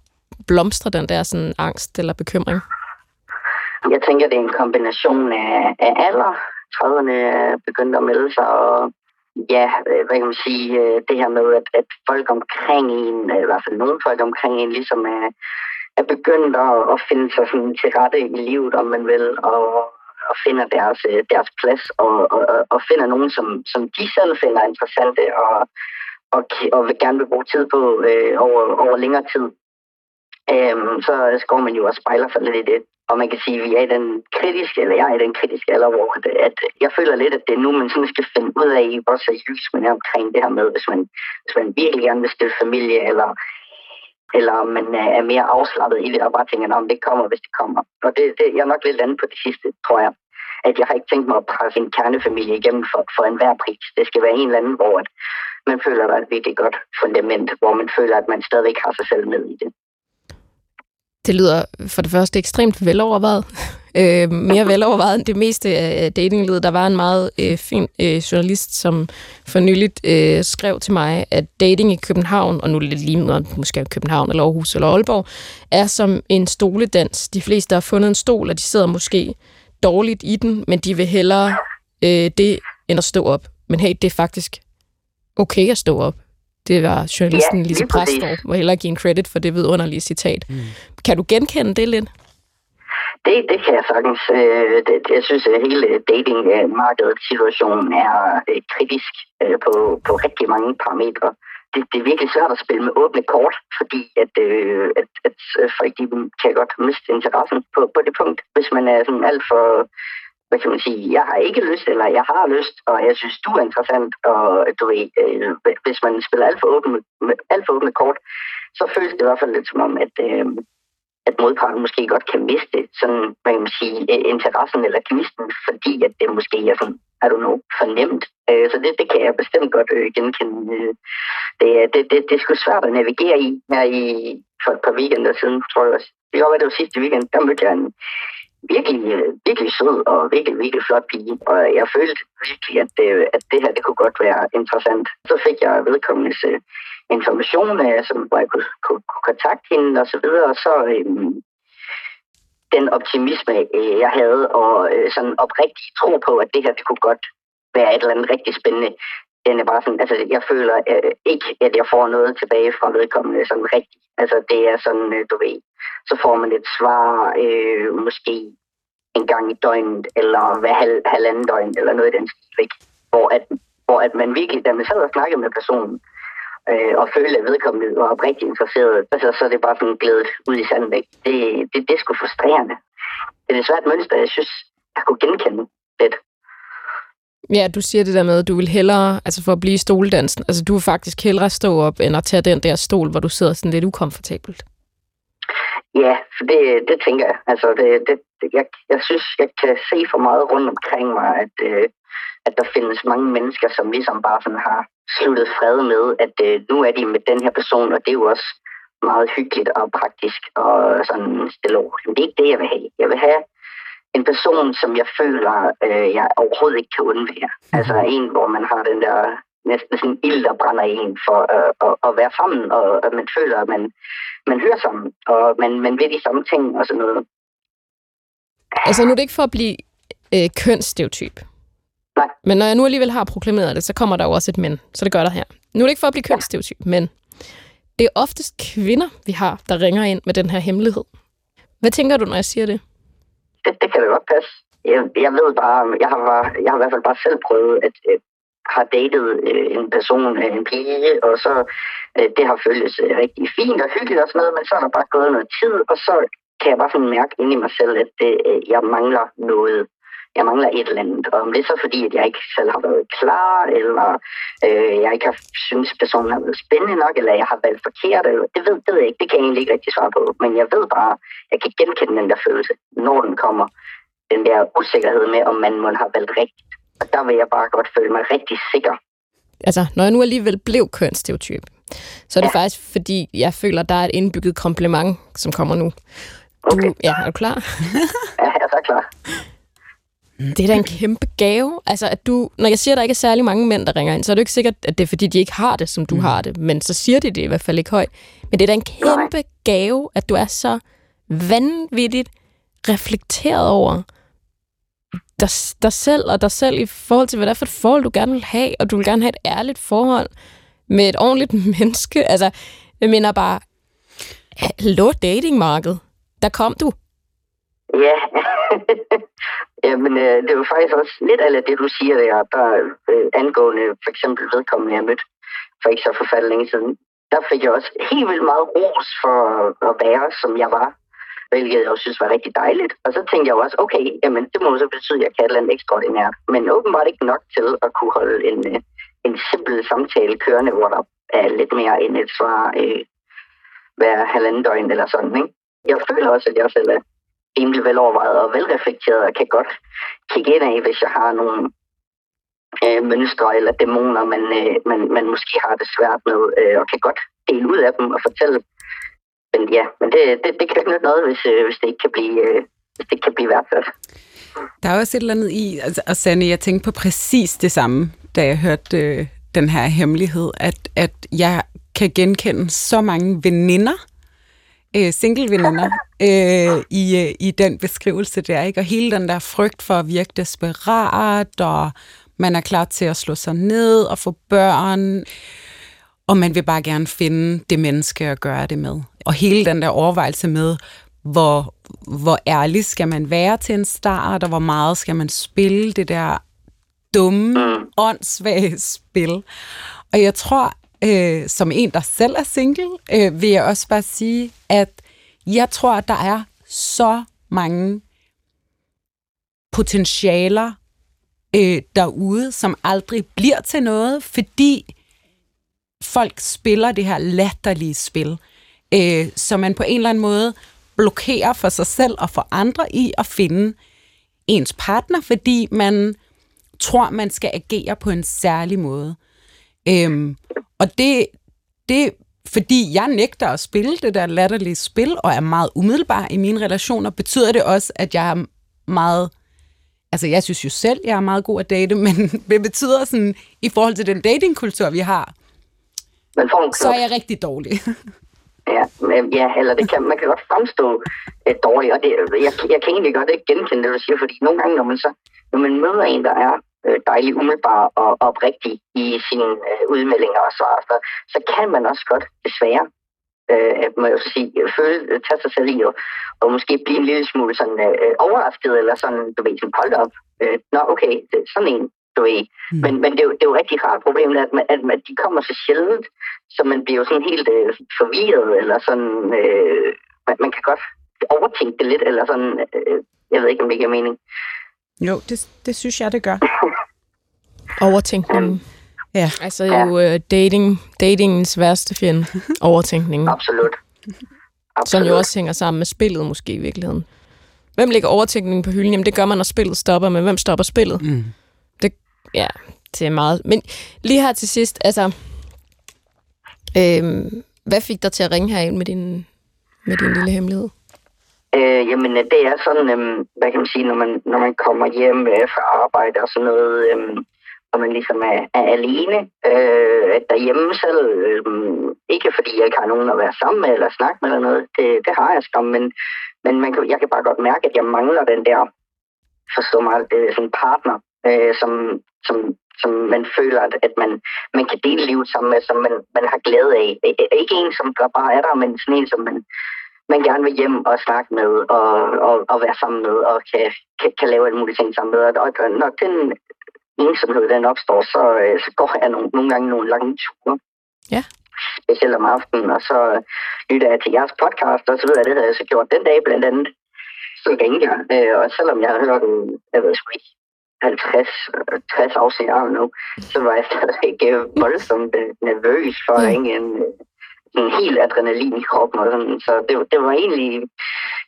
blomstre, den der sådan angst eller bekymring? Jeg tænker, det er en kombination af, af alder. 30'erne begyndte at melde sig, og ja, øh, hvad kan man sige, øh, det her med, at, at folk omkring en, øh, i hvert fald nogle folk omkring en, ligesom er, er begyndt at, at finde sig sådan til rette i livet, om man vil, og, og finder deres, deres plads, og, og, og finder nogen, som, som de selv finder interessante, og, og, og vil gerne vil bruge tid på øh, over, over længere tid. Øhm, så går man jo og spejler sig lidt i det. Og man kan sige, at vi er i den kritiske, eller jeg er i den kritiske alder, hvor at, at jeg føler lidt, at det er nu, man sådan skal finde ud af, hvor seriøst man er omkring det her med, hvis man, hvis man virkelig gerne vil stille familie, eller, eller om man er mere afslappet i det, og bare tænker, om det kommer, hvis det kommer. Og det, det, jeg er nok lidt andet på det sidste, tror jeg. At jeg har ikke tænkt mig at presse en kernefamilie igennem for, for enhver pris. Det skal være en eller anden, hvor at man føler, at der er et virkelig godt fundament, hvor man føler, at man stadigvæk har sig selv med i det. Det lyder for det første ekstremt velovervejet. Øh, mere velovervejet end det meste af datinglivet. Der var en meget øh, fin øh, journalist, som for nyligt øh, skrev til mig, at dating i København, og nu lidt lige måske København eller Aarhus eller Aalborg, er som en stoledans. De fleste har fundet en stol, og de sidder måske dårligt i den, men de vil hellere øh, det, end at stå op. Men hey, det er faktisk okay at stå op. Det var journalisten ja, Lise Præstor, hvor heller give en credit for det vidunderlige citat. Mm. Kan du genkende det lidt? Det, det kan jeg sagtens. Øh, det, jeg synes, at hele datingmarkedet situation er øh, kritisk øh, på, på rigtig mange parametre. Det, det er virkelig svært at spille med åbne kort, fordi at, at, at folk de kan godt miste interessen på, på det punkt, hvis man er sådan alt for hvad kan man sige, jeg har ikke lyst, eller jeg har lyst, og jeg synes, du er interessant, og du ved, øh, hvis man spiller alt for, åbne, alt for åbne kort, så føles det i hvert fald lidt som om, at, øh, at modparten måske godt kan miste sådan, hvad kan man sige, øh, interessen eller gnisten, fordi at det måske er sådan, I don't know, fornemt. Øh, så det, det kan jeg bestemt godt øh, genkende. Øh, det, det, det, det er sgu svært at navigere i her i, for et par weekender siden, tror jeg også. Det var det var sidste weekend, der mødte jeg en, virkelig, øh, virkelig sød og virkelig, virkelig flot pige. Og jeg følte virkelig, at det, at det her det kunne godt være interessant. Så fik jeg vedkommendes øh, information, som, hvor jeg kunne, kunne, kunne kontakte hende og så videre. Og så øhm, den optimisme, jeg havde, og øh, sådan oprigtig tro på, at det her det kunne godt være et eller andet rigtig spændende. Den er bare sådan, altså jeg føler øh, ikke, at jeg får noget tilbage fra vedkommende sådan rigtigt. Altså det er sådan, øh, du ved, så får man et svar øh, måske en gang i døgnet, eller hver halv, halvanden døgn, eller noget i den stil, hvor at, hvor at man virkelig, da man sad og snakkede med personen, øh, og følte, at vedkommende var oprigtigt interesseret, altså, så er det bare sådan glædet ud i sanden væk. Det, det, det er sgu frustrerende. Det er desværre et mønster, jeg synes, jeg kunne genkende lidt. Ja, du siger det der med, at du vil hellere, altså for at blive stoledansen, altså du vil faktisk hellere stå op, end at tage den der stol, hvor du sidder sådan lidt ukomfortabelt. Ja, for det, det tænker jeg. Altså, det, det, jeg, jeg synes, jeg kan se for meget rundt omkring mig, at, øh, at der findes mange mennesker, som ligesom bare sådan har sluttet fred med, at øh, nu er de med den her person, og det er jo også meget hyggeligt og praktisk og sådan stille Men det er ikke det, jeg vil have. Jeg vil have en person, som jeg føler, øh, jeg overhovedet ikke kan undvære. Mm. Altså en, hvor man har den der næsten sådan ild, der brænder en for øh, at, at være sammen, og at man føler, at man, man hører sammen, og man, man ved de samme ting og sådan noget. Altså nu er det ikke for at blive øh, kønsstereotyp. Nej. Men når jeg nu alligevel har proklameret det, så kommer der jo også et men. Så det gør der her. Nu er det ikke for at blive kønsstereotyp, ja. men det er oftest kvinder, vi har, der ringer ind med den her hemmelighed. Hvad tænker du, når jeg siger det? Det, det kan da godt passe. Jeg, jeg ved bare, jeg har, bare, jeg har i hvert fald bare selv prøvet, at har datet øh, en person, øh, en pige, og så øh, det har føltes øh, rigtig fint og hyggeligt og sådan noget, men så er der bare gået noget tid, og så kan jeg bare sådan mærke ind i mig selv, at det, øh, jeg mangler noget. Jeg mangler et eller andet. Og om det er så fordi, at jeg ikke selv har været klar, eller øh, jeg ikke har synes personen har været spændende nok, eller jeg har valgt forkert, eller, det, ved, det ved jeg ikke. Det kan jeg egentlig ikke rigtig svare på. Men jeg ved bare, jeg kan genkende den der følelse, når den kommer. Den der usikkerhed med, om man må have valgt rigtigt. Og der vil jeg bare godt føle mig rigtig sikker. Altså, når jeg nu alligevel blev kønsstereotyp, så er det ja. faktisk, fordi jeg føler, der er et indbygget kompliment, som kommer nu. Du, Okay. ja, er du klar? Ja, jeg er så klar. Det er da en kæmpe gave. Altså, at du, når jeg siger, at der ikke er særlig mange mænd, der ringer ind, så er det jo ikke sikkert, at det er, fordi de ikke har det, som du mm. har det. Men så siger de det i hvert fald ikke højt. Men det er da en kæmpe gave, at du er så vanvittigt reflekteret over dig, dig selv og dig selv i forhold til, hvad det er for et forhold, du gerne vil have. Og du vil gerne have et ærligt forhold med et ordentligt menneske. Altså, jeg mener bare, hallo datingmarked. Der kom du. Ja, Jamen, øh, det var faktisk også lidt af det, du siger der, der øh, angående for eksempel vedkommende, jeg mødte for ikke så forfærdeligt længe siden. Der fik jeg også helt vildt meget ros for at være, som jeg var, hvilket jeg også synes var rigtig dejligt. Og så tænkte jeg også, okay, jamen, det må så betyde, at jeg kan et eller andet ekstraordinært. Men åbenbart ikke nok til at kunne holde en, øh, en simpel samtale kørende, hvor der er lidt mere end et svar øh, hver halvanden døgn eller sådan, ikke? Jeg føler også, at jeg selv er rimelig velovervejet og velreflekteret og kan godt kigge ind af, hvis jeg har nogle øh, mønstre eller dæmoner, man, øh, man, man måske har det svært med, øh, og kan godt dele ud af dem og fortælle. Men ja, men det, det, det kan ikke nytte noget, hvis, øh, hvis det ikke kan blive, øh, hvis det ikke kan blive værdsat. Der er også et eller andet i, altså, og Sanne, jeg tænkte på præcis det samme, da jeg hørte øh, den her hemmelighed, at, at jeg kan genkende så mange veninder, øh, single-veninder, øh, i, øh, i den beskrivelse der, ikke? Og hele den der frygt for at virke desperat, og man er klar til at slå sig ned og få børn, og man vil bare gerne finde det menneske at gøre det med. Og hele den der overvejelse med, hvor, hvor ærlig skal man være til en start, og hvor meget skal man spille det der dumme, åndssvage spil. Og jeg tror, øh, som en, der selv er single, øh, vil jeg også bare sige, at jeg tror, at der er så mange potentialer øh, derude, som aldrig bliver til noget, fordi folk spiller det her latterlige spil, øh, så man på en eller anden måde blokerer for sig selv og for andre i at finde ens partner, fordi man tror, man skal agere på en særlig måde. Øhm, og det, det fordi jeg nægter at spille det der latterlige spil, og er meget umiddelbar i mine relationer, betyder det også, at jeg er meget... Altså, jeg synes jo selv, jeg er meget god at date, men det betyder sådan, i forhold til den datingkultur, vi har, Man får en så er jeg rigtig dårlig. Ja, men, ja eller det kan, man kan godt fremstå øh, dårligt, og det, jeg, jeg kan egentlig godt ikke genkende det, du siger, fordi nogle gange, når man, så, når man møder en, der er øh, dejlig umiddelbar og oprigtig i sine øh, udmeldinger og svar, så, så kan man også godt desværre øh, må jeg sige, føle, tage sig selv i og, og måske blive en lille smule sådan, øh, overrasket, eller sådan, du ved, sådan, hold op, øh, nå okay, det er sådan en, du ved. Mm. Men, men det, er jo, det er jo rigtig rart problemet, at, man, at man, de kommer så sjældent, så man bliver jo sådan helt øh, forvirret, eller sådan, øh, man, man kan godt overtænke det lidt, eller sådan, øh, jeg ved ikke, om det giver mening. Jo, det, det synes jeg, det gør. Overtænkningen. Ja. Altså jo øh, dating, datingens værste fjende. Overtænkningen. Absolut. Absolut. Som jo også hænger sammen med spillet måske i virkeligheden. Hvem lægger overtænkningen på hylden? Jamen det gør man, når spillet stopper, men hvem stopper spillet? Mm. Det, ja, det er meget. Men lige her til sidst, altså... Øhm, hvad fik dig til at ringe herind med din, med din lille hemmelighed? Øh, jamen, øh, det er sådan, øh, hvad kan man sige, når man, når man kommer hjem øh, fra arbejde og sådan noget, øh, og man ligesom er, er alene øh, derhjemme selv. Øh, ikke fordi jeg ikke har nogen at være sammen med eller snakke med eller noget, det, det har jeg skam, men, men man kan, jeg kan bare godt mærke, at jeg mangler den der, forstå mig, øh, sådan partner, øh, som, som, som man føler, at, at man, man kan dele livet sammen med, som man, man har glæde af. Øh, øh, ikke en, som der bare er der, men sådan en, som man, man gerne vil hjem og snakke med og, og, og være sammen med og kan, kan, kan lave alle mulige ting sammen med. Og, og når, den, ensomhed den opstår, så, øh, så går jeg nogle, nogle gange nogle lange ture. Ja. Specielt om aftenen, og så lytter jeg til jeres podcast, og så ved jeg, det havde jeg så gjort den dag blandt andet. Så ringte jeg, øh, og selvom jeg havde hørt jeg ved sgu ikke, 50, øh, 60 afsnit af nu, så var jeg stadig øh, voldsomt nervøs for at ringe en, øh, en helt adrenalin i kroppen. Og sådan. Så det, det var egentlig,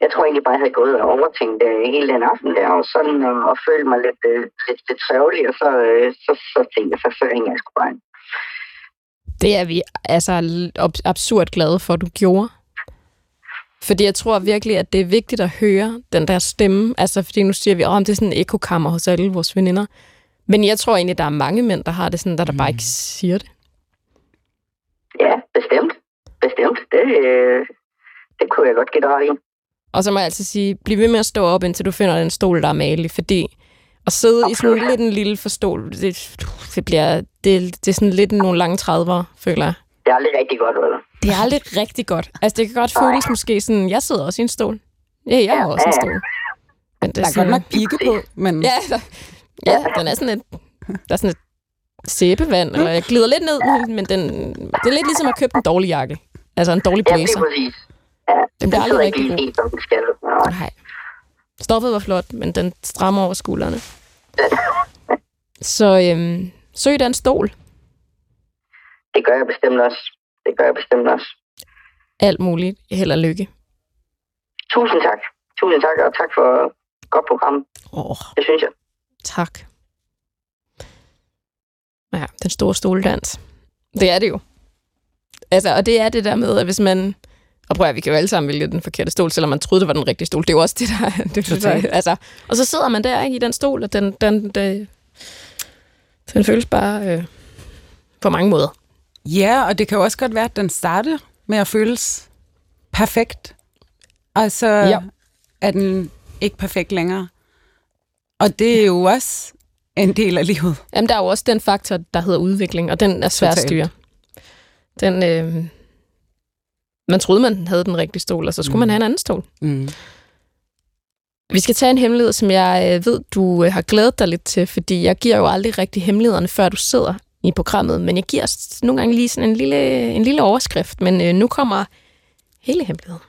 jeg tror egentlig bare, jeg havde gået og overtænkt det hele den aften der, og sådan, og, og følte mig lidt, øh, lidt, lidt sørgelig, og så, øh, så, så tænkte jeg, så, så ringer jeg sgu bare ind. Det er vi altså ab- absurd glade for, at du gjorde. Fordi jeg tror virkelig, at det er vigtigt at høre den der stemme. Altså, fordi nu siger vi, at det er sådan en ekokammer hos alle vores veninder. Men jeg tror egentlig, der er mange mænd, der har det sådan, der, der bare ikke siger det. Ja, bestemt. Bestemt. Det, øh, det kunne jeg godt give dig i. Og så må jeg altså sige, bliv ved med at stå op, indtil du finder den stol, der er malig. Fordi at sidde i sådan lidt en lille forstol, det, det bliver det, det er sådan lidt nogle lange 30'ere, føler jeg. Det er aldrig rigtig godt, vel? Det er aldrig rigtig godt. Altså, det kan godt føles måske sådan, jeg sidder også i en stol. Ja, jeg har også en stol. Men det Der er godt nok pigge på, men Ja, der, ja, den er sådan et, der er sådan et sæbevand, eller jeg glider lidt ned, men den, det er lidt ligesom at købe en dårlig jakke. Altså en dårlig Ja, det er præcis. Ja, Den bliver aldrig ikke rigtig god. helt, som den skal. Ja. Nej. Stoffet var flot, men den strammer over skuldrene. Så øhm, søg dig en stol. Det gør jeg bestemt også. Det gør jeg bestemt også. Alt muligt. Held og lykke. Tusind tak. Tusind tak, og tak for et godt program. Åh, oh, Det synes jeg. tak. Ja, den store stoledans. Det er det jo. Altså, og det er det der med, at hvis man... Og prøv at, vi kan jo alle sammen vælge den forkerte stol, selvom man troede, det var den rigtige stol. Det er jo også det, der... Det, det, der altså, og så sidder man der ikke, i den stol, og den, den, den, den føles bare øh, på mange måder. Ja, og det kan jo også godt være, at den starter med at føles perfekt. Og så Ja. er den ikke perfekt længere. Og det er jo også en del af livet. Jamen, der er jo også den faktor, der hedder udvikling, og den er svær at styre. Den, øh, man troede, man havde den rigtige stol, og så skulle mm. man have en anden stol. Mm. Vi skal tage en hemmelighed, som jeg øh, ved, du øh, har glædet dig lidt til, fordi jeg giver jo aldrig rigtig hemmelighederne, før du sidder i programmet, men jeg giver nogle gange lige sådan en lille, en lille overskrift, men øh, nu kommer hele hemmeligheden.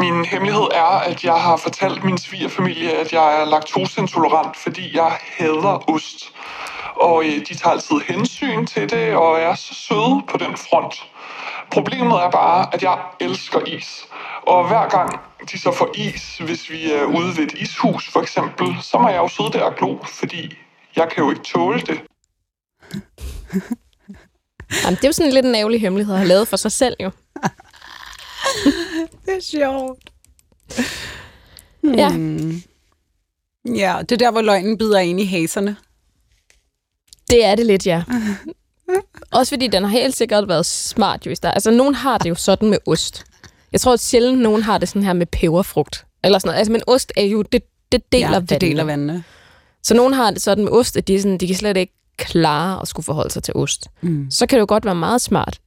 Min hemmelighed er, at jeg har fortalt min svigerfamilie, at jeg er laktoseintolerant, fordi jeg hader ost. Og øh, de tager altid hensyn til det, og er så søde på den front. Problemet er bare, at jeg elsker is. Og hver gang de så får is, hvis vi er ude ved et ishus for eksempel, så må jeg jo sidde der og glo, fordi jeg kan jo ikke tåle det. Jamen, det er jo sådan lidt en ærgerlig hemmelighed at have lavet for sig selv jo. Det er sjovt. Ja. Ja, det er der, hvor løgnen bider ind i haserne. Det er det lidt, ja. Også fordi den har helt sikkert været smart jo starten. Altså, nogen har det jo sådan med ost. Jeg tror, at sjældent nogen har det sådan her med peberfrugt. Eller sådan noget. Altså, men ost er jo, det, det deler ja, vandene. det deler vandene. Så nogen har det sådan med ost, at de, sådan, de kan slet ikke klare at skulle forholde sig til ost. Mm. Så kan det jo godt være meget smart.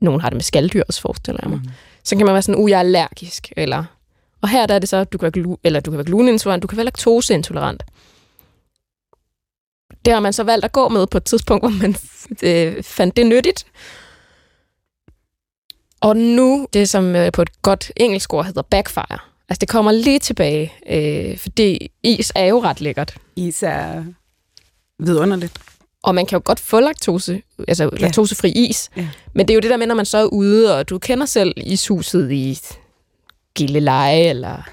Nogen har det med skalddyr også, forestiller jeg mig. Mm. Så kan man være sådan, uh, jeg er allergisk. Eller, og her der er det så, at du kan være, glu- eller du kan være glutenintolerant, du kan være laktoseintolerant. Det har man så valgt at gå med på et tidspunkt, hvor man øh, fandt det nyttigt. Og nu, det som øh, på et godt engelsk ord hedder backfire. Altså det kommer lige tilbage, øh, fordi is er jo ret lækkert. Is er vidunderligt. Og man kan jo godt få laktose, altså ja. laktosefri is. Ja. Men det er jo det der med, når man så er ude, og du kender selv ishuset i Gilleleje, eller...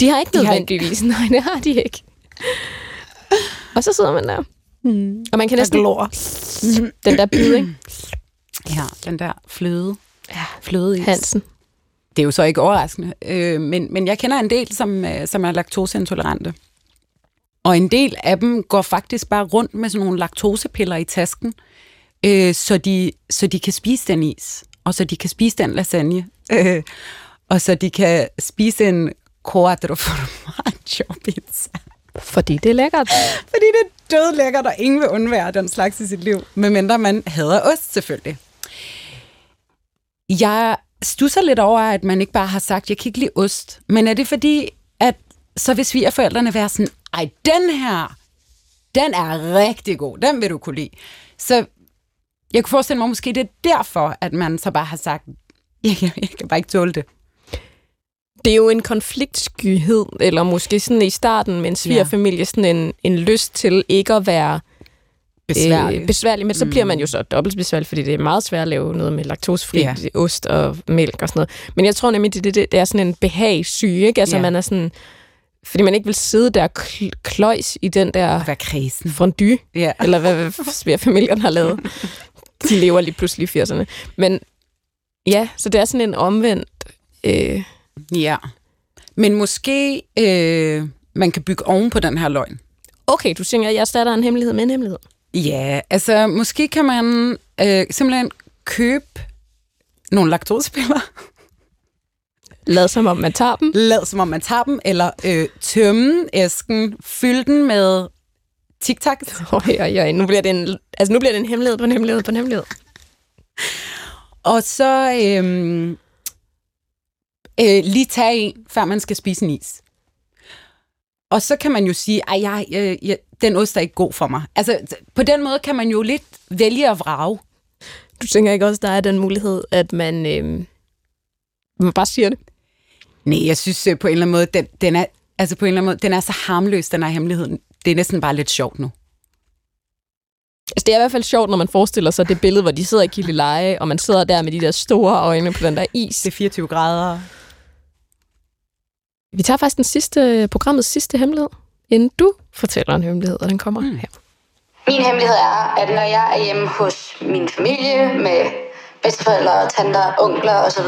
De har ikke De har nødvendigvis, nej, det har de ikke. og så sidder man der. Mm. Og man kan næsten... glor. Den der bid, ikke? Ja, den der fløde. Ja, Flødeis. Hansen. Det er jo så ikke overraskende, øh, men, men jeg kender en del, som, øh, som er laktoseintolerante. Og en del af dem går faktisk bare rundt med sådan nogle laktosepiller i tasken, øh, så, de, så de kan spise den is, og så de kan spise den lasagne, øh, og så de kan spise en quattro formaggio pizza. Fordi det er lækkert. Fordi det er død lækkert, og ingen vil undvære den slags i sit liv, medmindre man hader ost selvfølgelig. Jeg stusser lidt over, at man ikke bare har sagt, jeg kan ikke lide ost. Men er det fordi, at så vil svigerforældrene være sådan, ej, den her, den er rigtig god. Den vil du kunne lide. Så jeg kunne forestille mig, måske det er derfor, at man så bare har sagt, jeg, kan- jeg kan bare ikke tåle det. Det er jo en konfliktskyhed, eller måske sådan i starten med en svigerfamilie, sådan en, en lyst til ikke at være Besværligt. Øh, besværlig, men så bliver man jo så dobbelt besværlig, fordi det er meget svært at lave noget med laktosefri Ja. ja. ost og mælk og sådan noget. Men jeg tror nemlig, det, det, det, er sådan en behagsyge, ikke? Altså Ja. man er sådan... Fordi man ikke vil sidde der kl- kløjs i den der være kredsen. fondue, Ja. eller hvad, hvad svigerfamilien har lavet. De lever lige pludselig i 80'erne. Men ja, så det er sådan en omvendt... Øh, ja. Men måske øh, man kan bygge oven på den her løgn. okay, du tænker, at jeg starter en hemmelighed med en hemmelighed. Ja, altså måske kan man øh, simpelthen købe nogle laktosepiller, Lad som om man tager dem. lad som om man tager dem, eller øh, tømme æsken, fylde den med tic-tacs, Oj, oj, oj, nu bliver det en, altså nu bliver det en hemmelighed på en hemmelighed på en hemmelighed. og så øhm, øh, lige tage en, før man skal spise en is. Og så kan man jo sige, at jeg, jeg, jeg, den ost er ikke god for mig. Altså, på den måde kan man jo lidt vælge at vrage. Du tænker ikke også, der er den mulighed, at man, øh, man bare siger det? Nej, jeg synes øh, på en eller anden måde, den, den, er, altså på en eller anden måde, den er så harmløs, den her hemmelighed. Det er næsten bare lidt sjovt nu. Altså, det er i hvert fald sjovt, når man forestiller sig det billede, hvor de sidder i Kildeleje, og man sidder der med de der store øjne på den der is. Det er 24 grader. Vi tager faktisk den sidste, programmets sidste hemmelighed, inden du fortæller en hemmelighed, og den kommer mm. her. Min hemmelighed er, at når jeg er hjemme hos min familie med bedsteforældre, tanter, onkler osv.,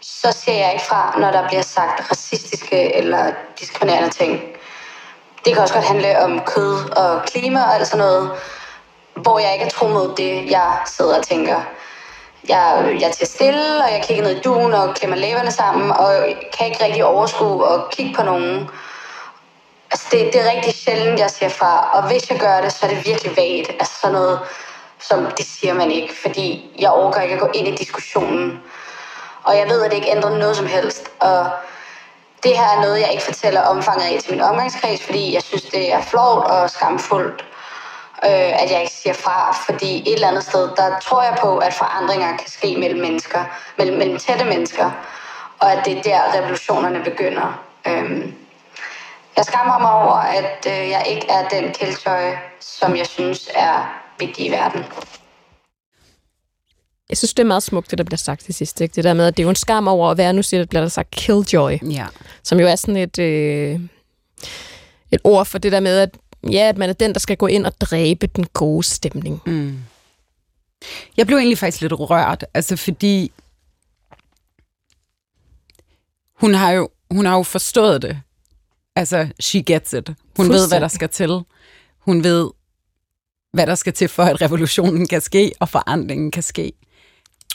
så ser jeg ikke fra, når der bliver sagt racistiske eller diskriminerende ting. Det kan også godt handle om kød og klima og alt sådan noget, hvor jeg ikke er tro mod det, jeg sidder og tænker. Jeg, jeg er til stille, og jeg kigger ned i duen og klemmer læberne sammen, og kan ikke rigtig overskue og kigge på nogen. Altså, det, det er rigtig sjældent, jeg siger fra. Og hvis jeg gør det, så er det virkelig vagt. Altså sådan noget, som det siger man ikke. Fordi jeg overgår ikke at gå ind i diskussionen. Og jeg ved, at det ikke ændrer noget som helst. Og det her er noget, jeg ikke fortæller omfanget af til min omgangskreds, fordi jeg synes, det er flot og skamfuldt, øh, at jeg ikke siger fra. Fordi et eller andet sted, der tror jeg på, at forandringer kan ske mellem mennesker, mellem, mellem tætte mennesker. Og at det er der, revolutionerne begynder. Øhm, jeg skammer mig over, at øh, jeg ikke er den kældtøj, som jeg synes er vigtig i verden. Jeg synes, det er meget smukt, det der bliver sagt til sidst. Ikke? Det der med, at det er jo en skam over at være, nu siger det, bliver der sagt killjoy, Ja. som jo er sådan et, øh, et ord for det der med, at, ja, at man er den, der skal gå ind og dræbe den gode stemning. Mm. Jeg blev egentlig faktisk lidt rørt, altså fordi hun har jo, hun har jo forstået det. Altså, she gets it. Hun ved, hvad der skal til. Hun ved, hvad der skal til for, at revolutionen kan ske, og forandringen kan ske.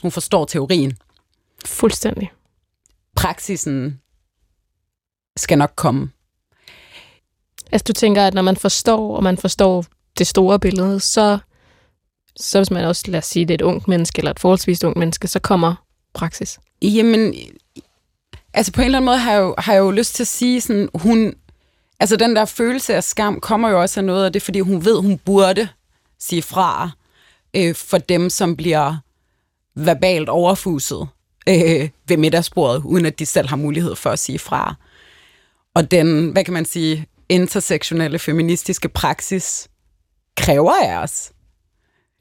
Hun forstår teorien. Fuldstændig. Praksisen skal nok komme. Altså, du tænker, at når man forstår, og man forstår det store billede, så, så hvis man også, lad os sige, det er et ungt menneske, eller et forholdsvis ungt menneske, så kommer praksis. Jamen, altså på en eller anden måde har jeg jo, har jeg jo lyst til at sige sådan, hun, altså den der følelse af skam kommer jo også af noget af det, fordi hun ved, hun burde sige fra øh, for dem, som bliver verbalt overfuset øh, ved middagsbordet, uden at de selv har mulighed for at sige fra. Og den, hvad kan man sige, intersektionelle feministiske praksis kræver af os.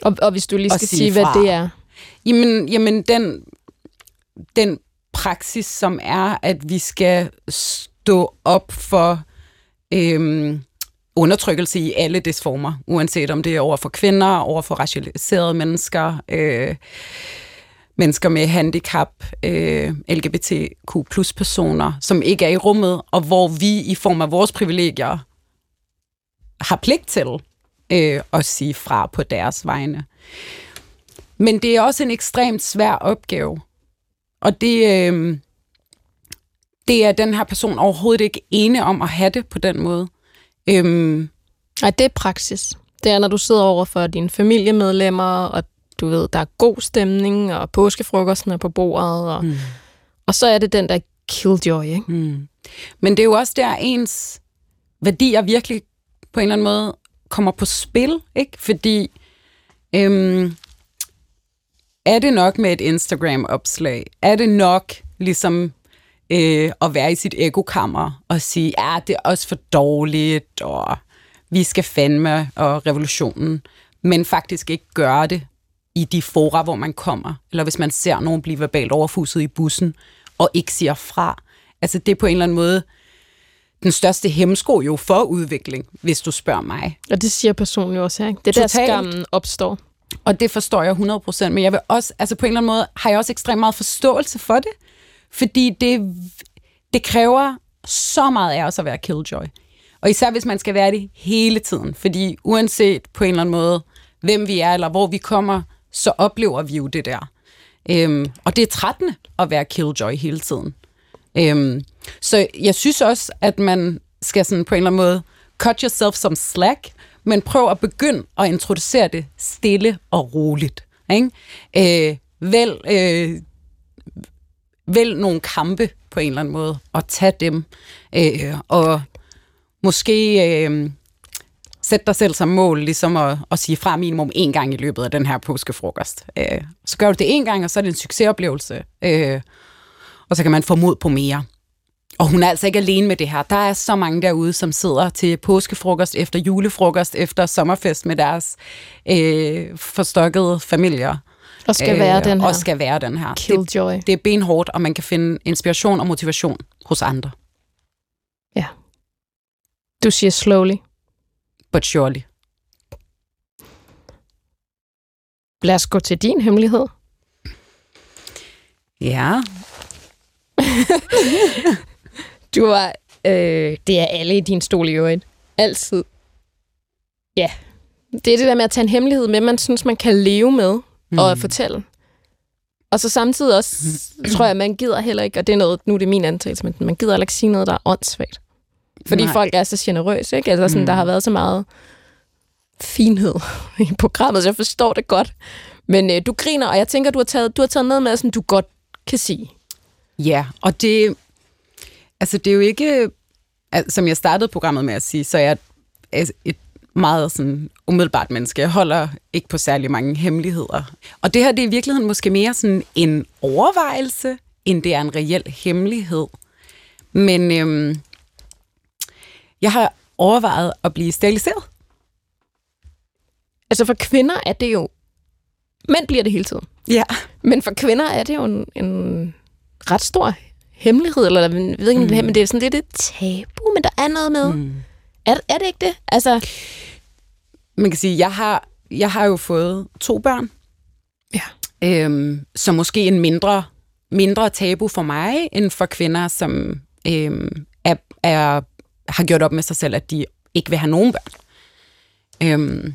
Og, og hvis du lige skal sige sige, hvad fra. det er. Jamen, jamen den, den praksis, som er, at vi skal stå op for øhm, undertrykkelse i alle dets former, uanset om det er over for kvinder, over for racialiserede mennesker, øh, mennesker med handicap, øh, LGBTQ plus personer, som ikke er i rummet, og hvor vi i form af vores privilegier har pligt til øh, at sige fra på deres vegne. Men det er også en ekstremt svær opgave. Og det, øh, det er den her person overhovedet ikke ene om at have det på den måde. Øhm, Nej, det er praksis. Det er, når du sidder over for dine familiemedlemmer, og du ved, der er god stemning, og påskefrokosten er på bordet, og, mm. og så er det den der killjoy, ikke? mm. Men det er jo også der, ens værdier virkelig på en eller anden måde kommer på spil, ikke? Fordi øhm, er det nok med et Instagram-opslag? Er det nok ligesom øh, at være i sit ekokammer og sige, ja, det er også for dårligt, og vi skal fandme, og revolutionen, men faktisk ikke gøre det i de fora, hvor man kommer, eller hvis man ser nogen blive verbalt overfuset i bussen, og ikke siger fra. Altså det er på en eller anden måde den største hemsko jo for udvikling, hvis du spørger mig. Og det siger personen jo også, ikke? Det er der Totalt. skammen opstår. Og det forstår jeg 100%, men jeg vil også, altså på en eller anden måde, har jeg også ekstremt meget forståelse for det, fordi det, det kræver så meget af os at være killjoy. Og især hvis man skal være det hele tiden, fordi uanset på en eller anden måde, hvem vi er, eller hvor vi kommer, så oplever vi jo det der. Øhm, og det er trættende at være killjoy hele tiden. Øhm, så jeg synes også, at man skal sådan på en eller anden måde cut yourself some slack, men prøv at begynde at introducere det stille og roligt. Ikke? Øh, vælg, øh, vælg nogle kampe på en eller anden måde, og tag dem. Øh, og måske øh, sæt dig selv som mål, ligesom at, at sige fra minimum en gang i løbet af den her påskefrokost. Øh, så gør du det en gang, og så er det en succesoplevelse. Øh, og så kan man få mod på mere. Og hun er altså ikke alene med det her. Der er så mange derude, som sidder til påskefrokost, efter julefrokost, efter sommerfest med deres øh, forstokkede familier. Og skal være den her. Og skal være den her. Killjoy. Det, det er benhårdt, og man kan finde inspiration og motivation hos andre. Ja. Du siger slowly. But surely. Lad os gå til din hemmelighed. Ja. Du var... Øh, det er alle i din stol i øvrigt. Altid. Ja. Det er det der med at tage en hemmelighed med, man synes, man kan leve med mm. og fortælle. Og så samtidig også, tror jeg, man gider heller ikke, og det er noget, nu er det min antagelse, men man gider heller ikke sige noget, der er åndssvagt. Fordi Nej. folk er så generøse, ikke? Altså sådan, mm. der har været så meget finhed i programmet, så jeg forstår det godt. Men øh, du griner, og jeg tænker, du har taget, du har taget noget med, som du godt kan sige. Ja, og det, altså det er jo ikke, som jeg startede programmet med at sige, så er jeg et, et meget sådan umiddelbart menneske. Jeg holder ikke på særlig mange hemmeligheder. Og det her, det er i virkeligheden måske mere sådan en overvejelse, end det er en reel hemmelighed. Men øhm, jeg har overvejet at blive steriliseret. Altså for kvinder er det jo... Mænd bliver det hele tiden. Ja. Men for kvinder er det jo en, en ret stor hemmelighed, eller jeg ved ikke, mm. men det er sådan lidt et tabu, men der er noget med. Mm. Er, er det ikke det? Altså, Man kan sige, jeg har, jeg har jo fået to børn. Ja. Øhm, så måske en mindre, mindre tabu for mig, end for kvinder, som øhm, er, er, har gjort op med sig selv, at de ikke vil have nogen børn. Øhm,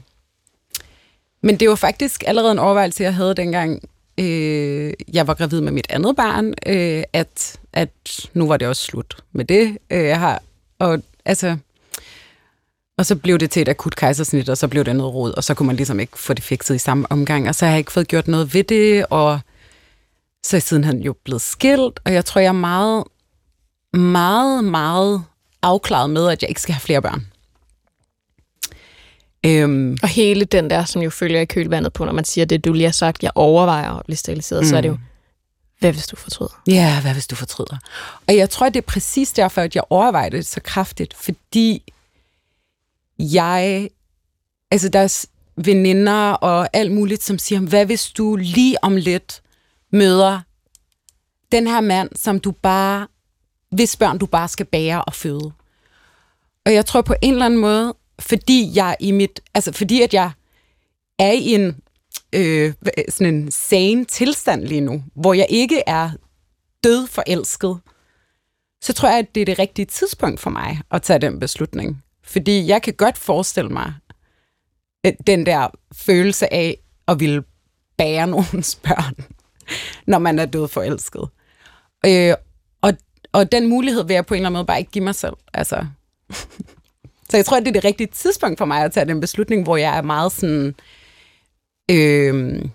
men det var faktisk allerede en overvejelse, jeg havde dengang, øh, jeg var gravid med mit andet barn, øh, at, at nu var det også slut med det. Øh, jeg har, og altså, og så blev det til et akut kejsersnit, og så blev det noget rod, og så kunne man ligesom ikke få det fikset i samme omgang, og så har jeg ikke fået gjort noget ved det, og så er siden han jo blevet skilt, og jeg tror, jeg er meget, meget, meget afklaret med, at jeg ikke skal have flere børn. Øhm, og hele den der, som jo følger i kølvandet på, når man siger det, du lige har sagt, jeg overvejer at blive steriliseret, mm. så er det jo, hvad hvis du fortryder? Ja, hvad hvis du fortryder? Og jeg tror, det er præcis derfor, at jeg overvejer det så kraftigt, fordi jeg, altså der er veninder og alt muligt, som siger, hvad hvis du lige om lidt møder den her mand, som du bare, hvis børn du bare skal bære og føde. Og jeg tror på en eller anden måde, fordi jeg i mit, altså fordi at jeg er i en øh, sådan en sane tilstand lige nu, hvor jeg ikke er død forelsket, så tror jeg, at det er det rigtige tidspunkt for mig at tage den beslutning. Fordi jeg kan godt forestille mig øh, den der følelse af at ville bære nogens børn, når man er død forelsket. Øh, og, den mulighed vil jeg på en eller anden måde bare ikke give mig selv. Altså. Så jeg tror, at det er det rigtige tidspunkt for mig at tage den beslutning, hvor jeg er meget sådan øh,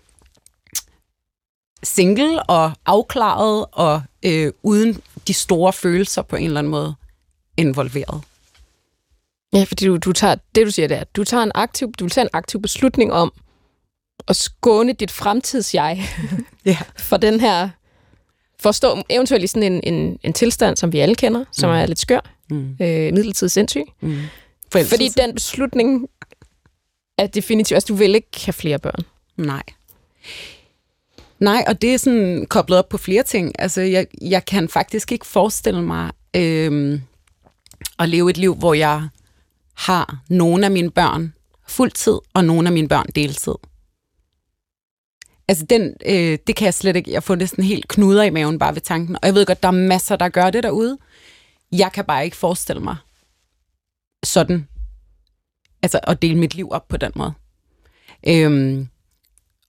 single og afklaret og øh, uden de store følelser på en eller anden måde involveret. Ja, fordi du, du tager, det du siger, det er, du tager en aktiv, du vil tage en aktiv beslutning om at skåne dit fremtidsjeg Ja. for den her, for at stå eventuelt i sådan en, en, en tilstand, som vi alle kender, som Mm. er lidt skør, Mm. øh, midlertidig sindssyg. Mm. Fordi den beslutning er definitivt, altså du vil ikke have flere børn. Nej. Nej, og det er sådan koblet op på flere ting. Altså, jeg, jeg kan faktisk ikke forestille mig øhm, at leve et liv, hvor jeg har nogle af mine børn fuldtid, og nogle af mine børn deltid. Altså, den, øh, det kan jeg slet ikke. Jeg får sådan helt knuder i maven bare ved tanken. Og jeg ved godt, der er masser, der gør det derude. Jeg kan bare ikke forestille mig sådan, altså at dele mit liv op på den måde. Øhm,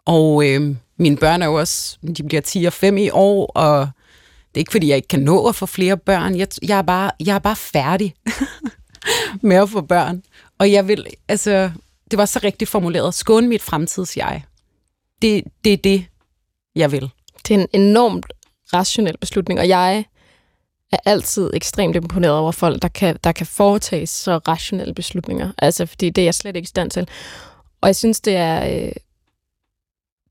og øh, mine børn er jo også, de bliver 10 og 5 i år, og det er ikke fordi, jeg ikke kan nå at få flere børn. Jeg, jeg, er, bare, jeg er bare færdig med at få børn. Og jeg vil, altså, det var så rigtigt formuleret, skåne mit fremtidsjeg. Det, det er det, jeg vil. Det er en enormt rationel beslutning, og jeg er altid ekstremt imponeret over folk, der kan, der kan foretage så rationelle beslutninger. Altså, fordi det er jeg slet ikke i stand til. Og jeg synes, det er, øh,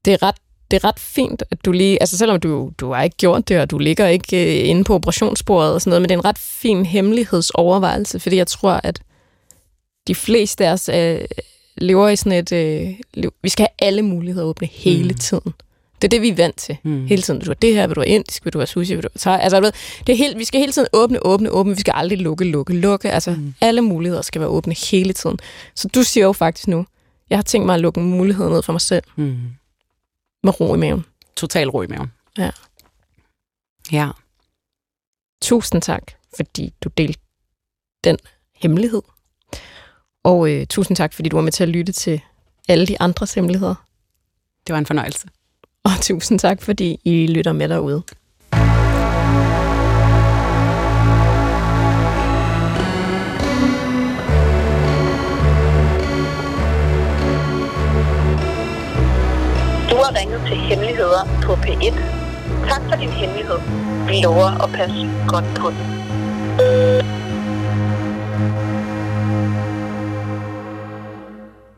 det er ret det er ret fint, at du lige, altså selvom du, du har ikke gjort det, og du ligger ikke øh, inde på operationsbordet og sådan noget, men det er en ret fin hemmelighedsovervejelse, fordi jeg tror, at de fleste af os øh, lever i sådan et, øh, liv. vi skal alle muligheder åbne hele Mm. tiden. Det er det, vi er vant til. Mm. Hele tiden. Vil du have det her? Vil du have indisk? Vil du have sushi? Vil du have thai? Altså, du ved, det er helt, vi skal hele tiden åbne, åbne, åbne. Vi skal aldrig lukke, lukke, lukke. Altså, mm. alle muligheder skal være åbne hele tiden. Så du siger jo faktisk nu, jeg har tænkt mig at lukke muligheder ned for mig selv Mm. med ro i maven. Total ro i maven. Ja. Ja. Tusind tak, fordi du delte den hemmelighed. Og øh, tusind tak, fordi du var med til at lytte til alle de andres hemmeligheder. Det var en fornøjelse. Og tusind tak, fordi I lytter med derude. Du har ringet til Hemmeligheder på P1. Tak for din hemmelighed. Vi lover at passe godt på den.